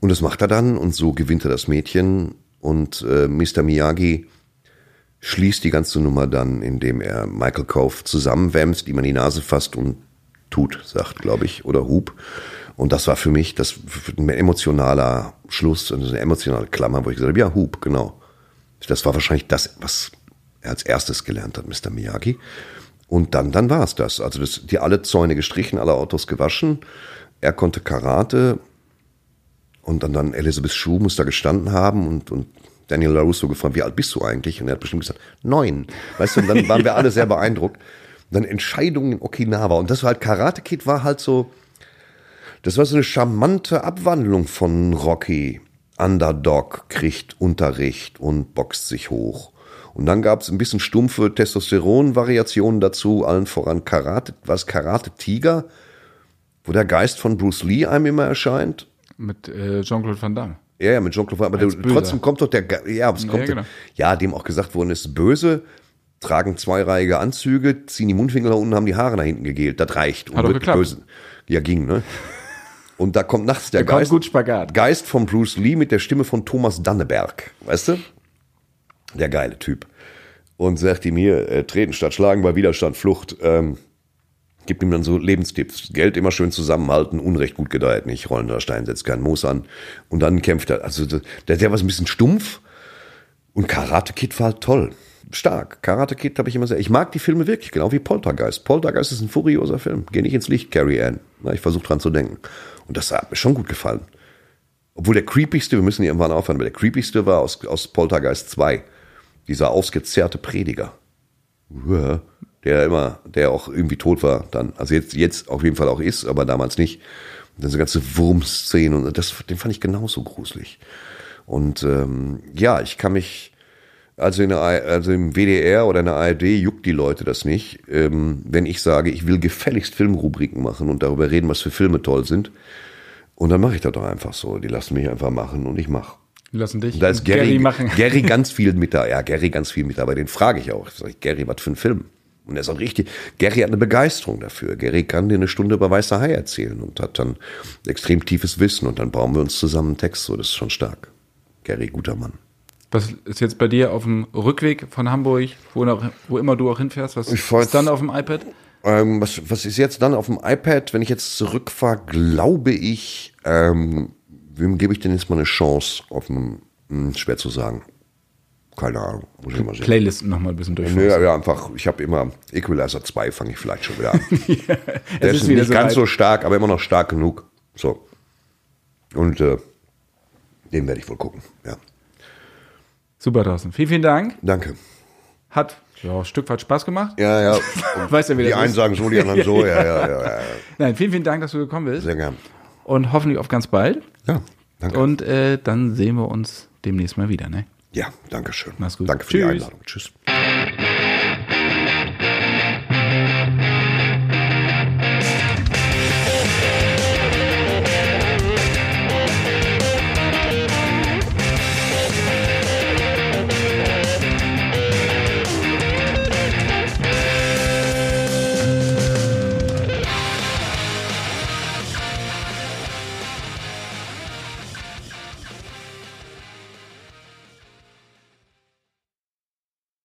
Und das macht er dann und so gewinnt er das Mädchen und äh, Mr. Miyagi schließt die ganze Nummer dann, indem er Michael Cove zusammenwämst, ihm an die Nase fasst und tut, sagt, glaube ich, oder Hub. Und das war für mich das ein emotionaler Schluss, eine emotionale Klammer, wo ich gesagt habe, ja, Hub, genau. Das war wahrscheinlich das, was er als erstes gelernt hat, Mr. Miyagi. Und dann, dann war es das. Also das, die alle Zäune gestrichen, alle Autos gewaschen. Er konnte Karate. Und dann, dann Elizabeth Shue muss da gestanden haben und, und Daniel LaRusso gefragt, wie alt bist du eigentlich? Und er hat bestimmt gesagt, neun. Weißt du, und dann waren wir alle sehr beeindruckt. dann Entscheidungen in Okinawa. Und das war halt, Karate Kid war halt so, das war so eine charmante Abwandlung von Rocky. Underdog kriegt Unterricht und boxt sich hoch. Und dann gab es ein bisschen stumpfe Testosteron-Variationen dazu, allen voran Karate, was Karate Tiger, wo der Geist von Bruce Lee einem immer erscheint. Mit äh, Jean-Claude Van Damme. Ja, ja, mit Jean-Claude Van Damme. Aber trotzdem kommt doch der, ja, es kommt, ja, genau. ja, dem auch gesagt worden ist, böse, tragen zweireihige Anzüge, ziehen die Mundwinkel nach unten, haben die Haare nach hinten gegelt. Das reicht. Hat doch geklappt. Böse. Ja, ging, ne? Und da kommt nachts der Geist, Geist von Bruce Lee mit der Stimme von Thomas Danneberg. Weißt du? Der geile Typ. Und sagt ihm hier, äh, treten statt schlagen bei Widerstand, Flucht. Ähm, gibt ihm dann so Lebenstipps. Geld immer schön zusammenhalten, Unrecht gut gedeiht nicht. Rollender Stein setzt keinen Moos an. Und dann kämpft er. Also der, der war so ein bisschen stumpf. Und Karate Kid war halt toll. Stark. Karate Kid habe ich immer sehr. Ich mag die Filme wirklich, genau wie Poltergeist. Poltergeist ist ein furioser Film. Geh nicht ins Licht, Carrie Ann. Na, ich versuche dran zu denken. Und das hat mir schon gut gefallen. Obwohl der creepigste, wir müssen hier irgendwann aufhören, aber der creepigste war aus, aus Poltergeist 2 dieser ausgezerrte Prediger. Der immer, der auch irgendwie tot war dann. Also jetzt, jetzt auf jeden Fall auch ist, aber damals nicht. Und dann so ganze Wurmszenen und das, den fand ich genauso gruselig. Und ähm, ja, ich kann mich, also, in der, also im WDR oder in der ARD juckt die Leute das nicht, ähm, wenn ich sage, ich will gefälligst Filmrubriken machen und darüber reden, was für Filme toll sind. Und dann mache ich das doch einfach so. Die lassen mich einfach machen und ich mache. Die lassen dich. Da ist Gary, Gary, machen. Gary ganz viel mit da. Ja, Gary ganz viel mit da. Aber den frage ich auch. Sag ich, Gary, was für ein Film? Und er ist auch richtig. Gary hat eine Begeisterung dafür. Gary kann dir eine Stunde über Weißer Hai erzählen und hat dann extrem tiefes Wissen. Und dann bauen wir uns zusammen einen Text. So, das ist schon stark. Gary, guter Mann. Was ist jetzt bei dir auf dem Rückweg von Hamburg, wo, noch, wo immer du auch hinfährst? Was ist dann auf dem iPad? Ähm, was, was ist jetzt dann auf dem iPad? Wenn ich jetzt zurückfahre, glaube ich, ähm, wem gebe ich denn jetzt mal eine Chance auf einem, hm, schwer zu sagen. Keine Ahnung, muss ich mal sehen. Playlisten nochmal ein bisschen durchfassen. Nee, ja, einfach, ich habe immer Equalizer 2 fange ich vielleicht schon wieder an. ja, Der ist, ist nicht so ganz weit. so stark, aber immer noch stark genug. So. Und äh, den werde ich wohl gucken, ja. Super, Thorsten. Vielen, vielen Dank. Danke. Hat ja, ein Stück weit Spaß gemacht. Ja, ja. weißt ja, wie die einen ist. sagen so, die anderen so. Ja, ja, ja, ja. Nein, vielen, vielen Dank, dass du gekommen bist. Sehr gern. Und hoffentlich auf ganz bald. Ja, danke. Und äh, dann sehen wir uns demnächst mal wieder. Ne? Ja, danke schön. Mach's gut. Danke für Tschüss. die Einladung. Tschüss.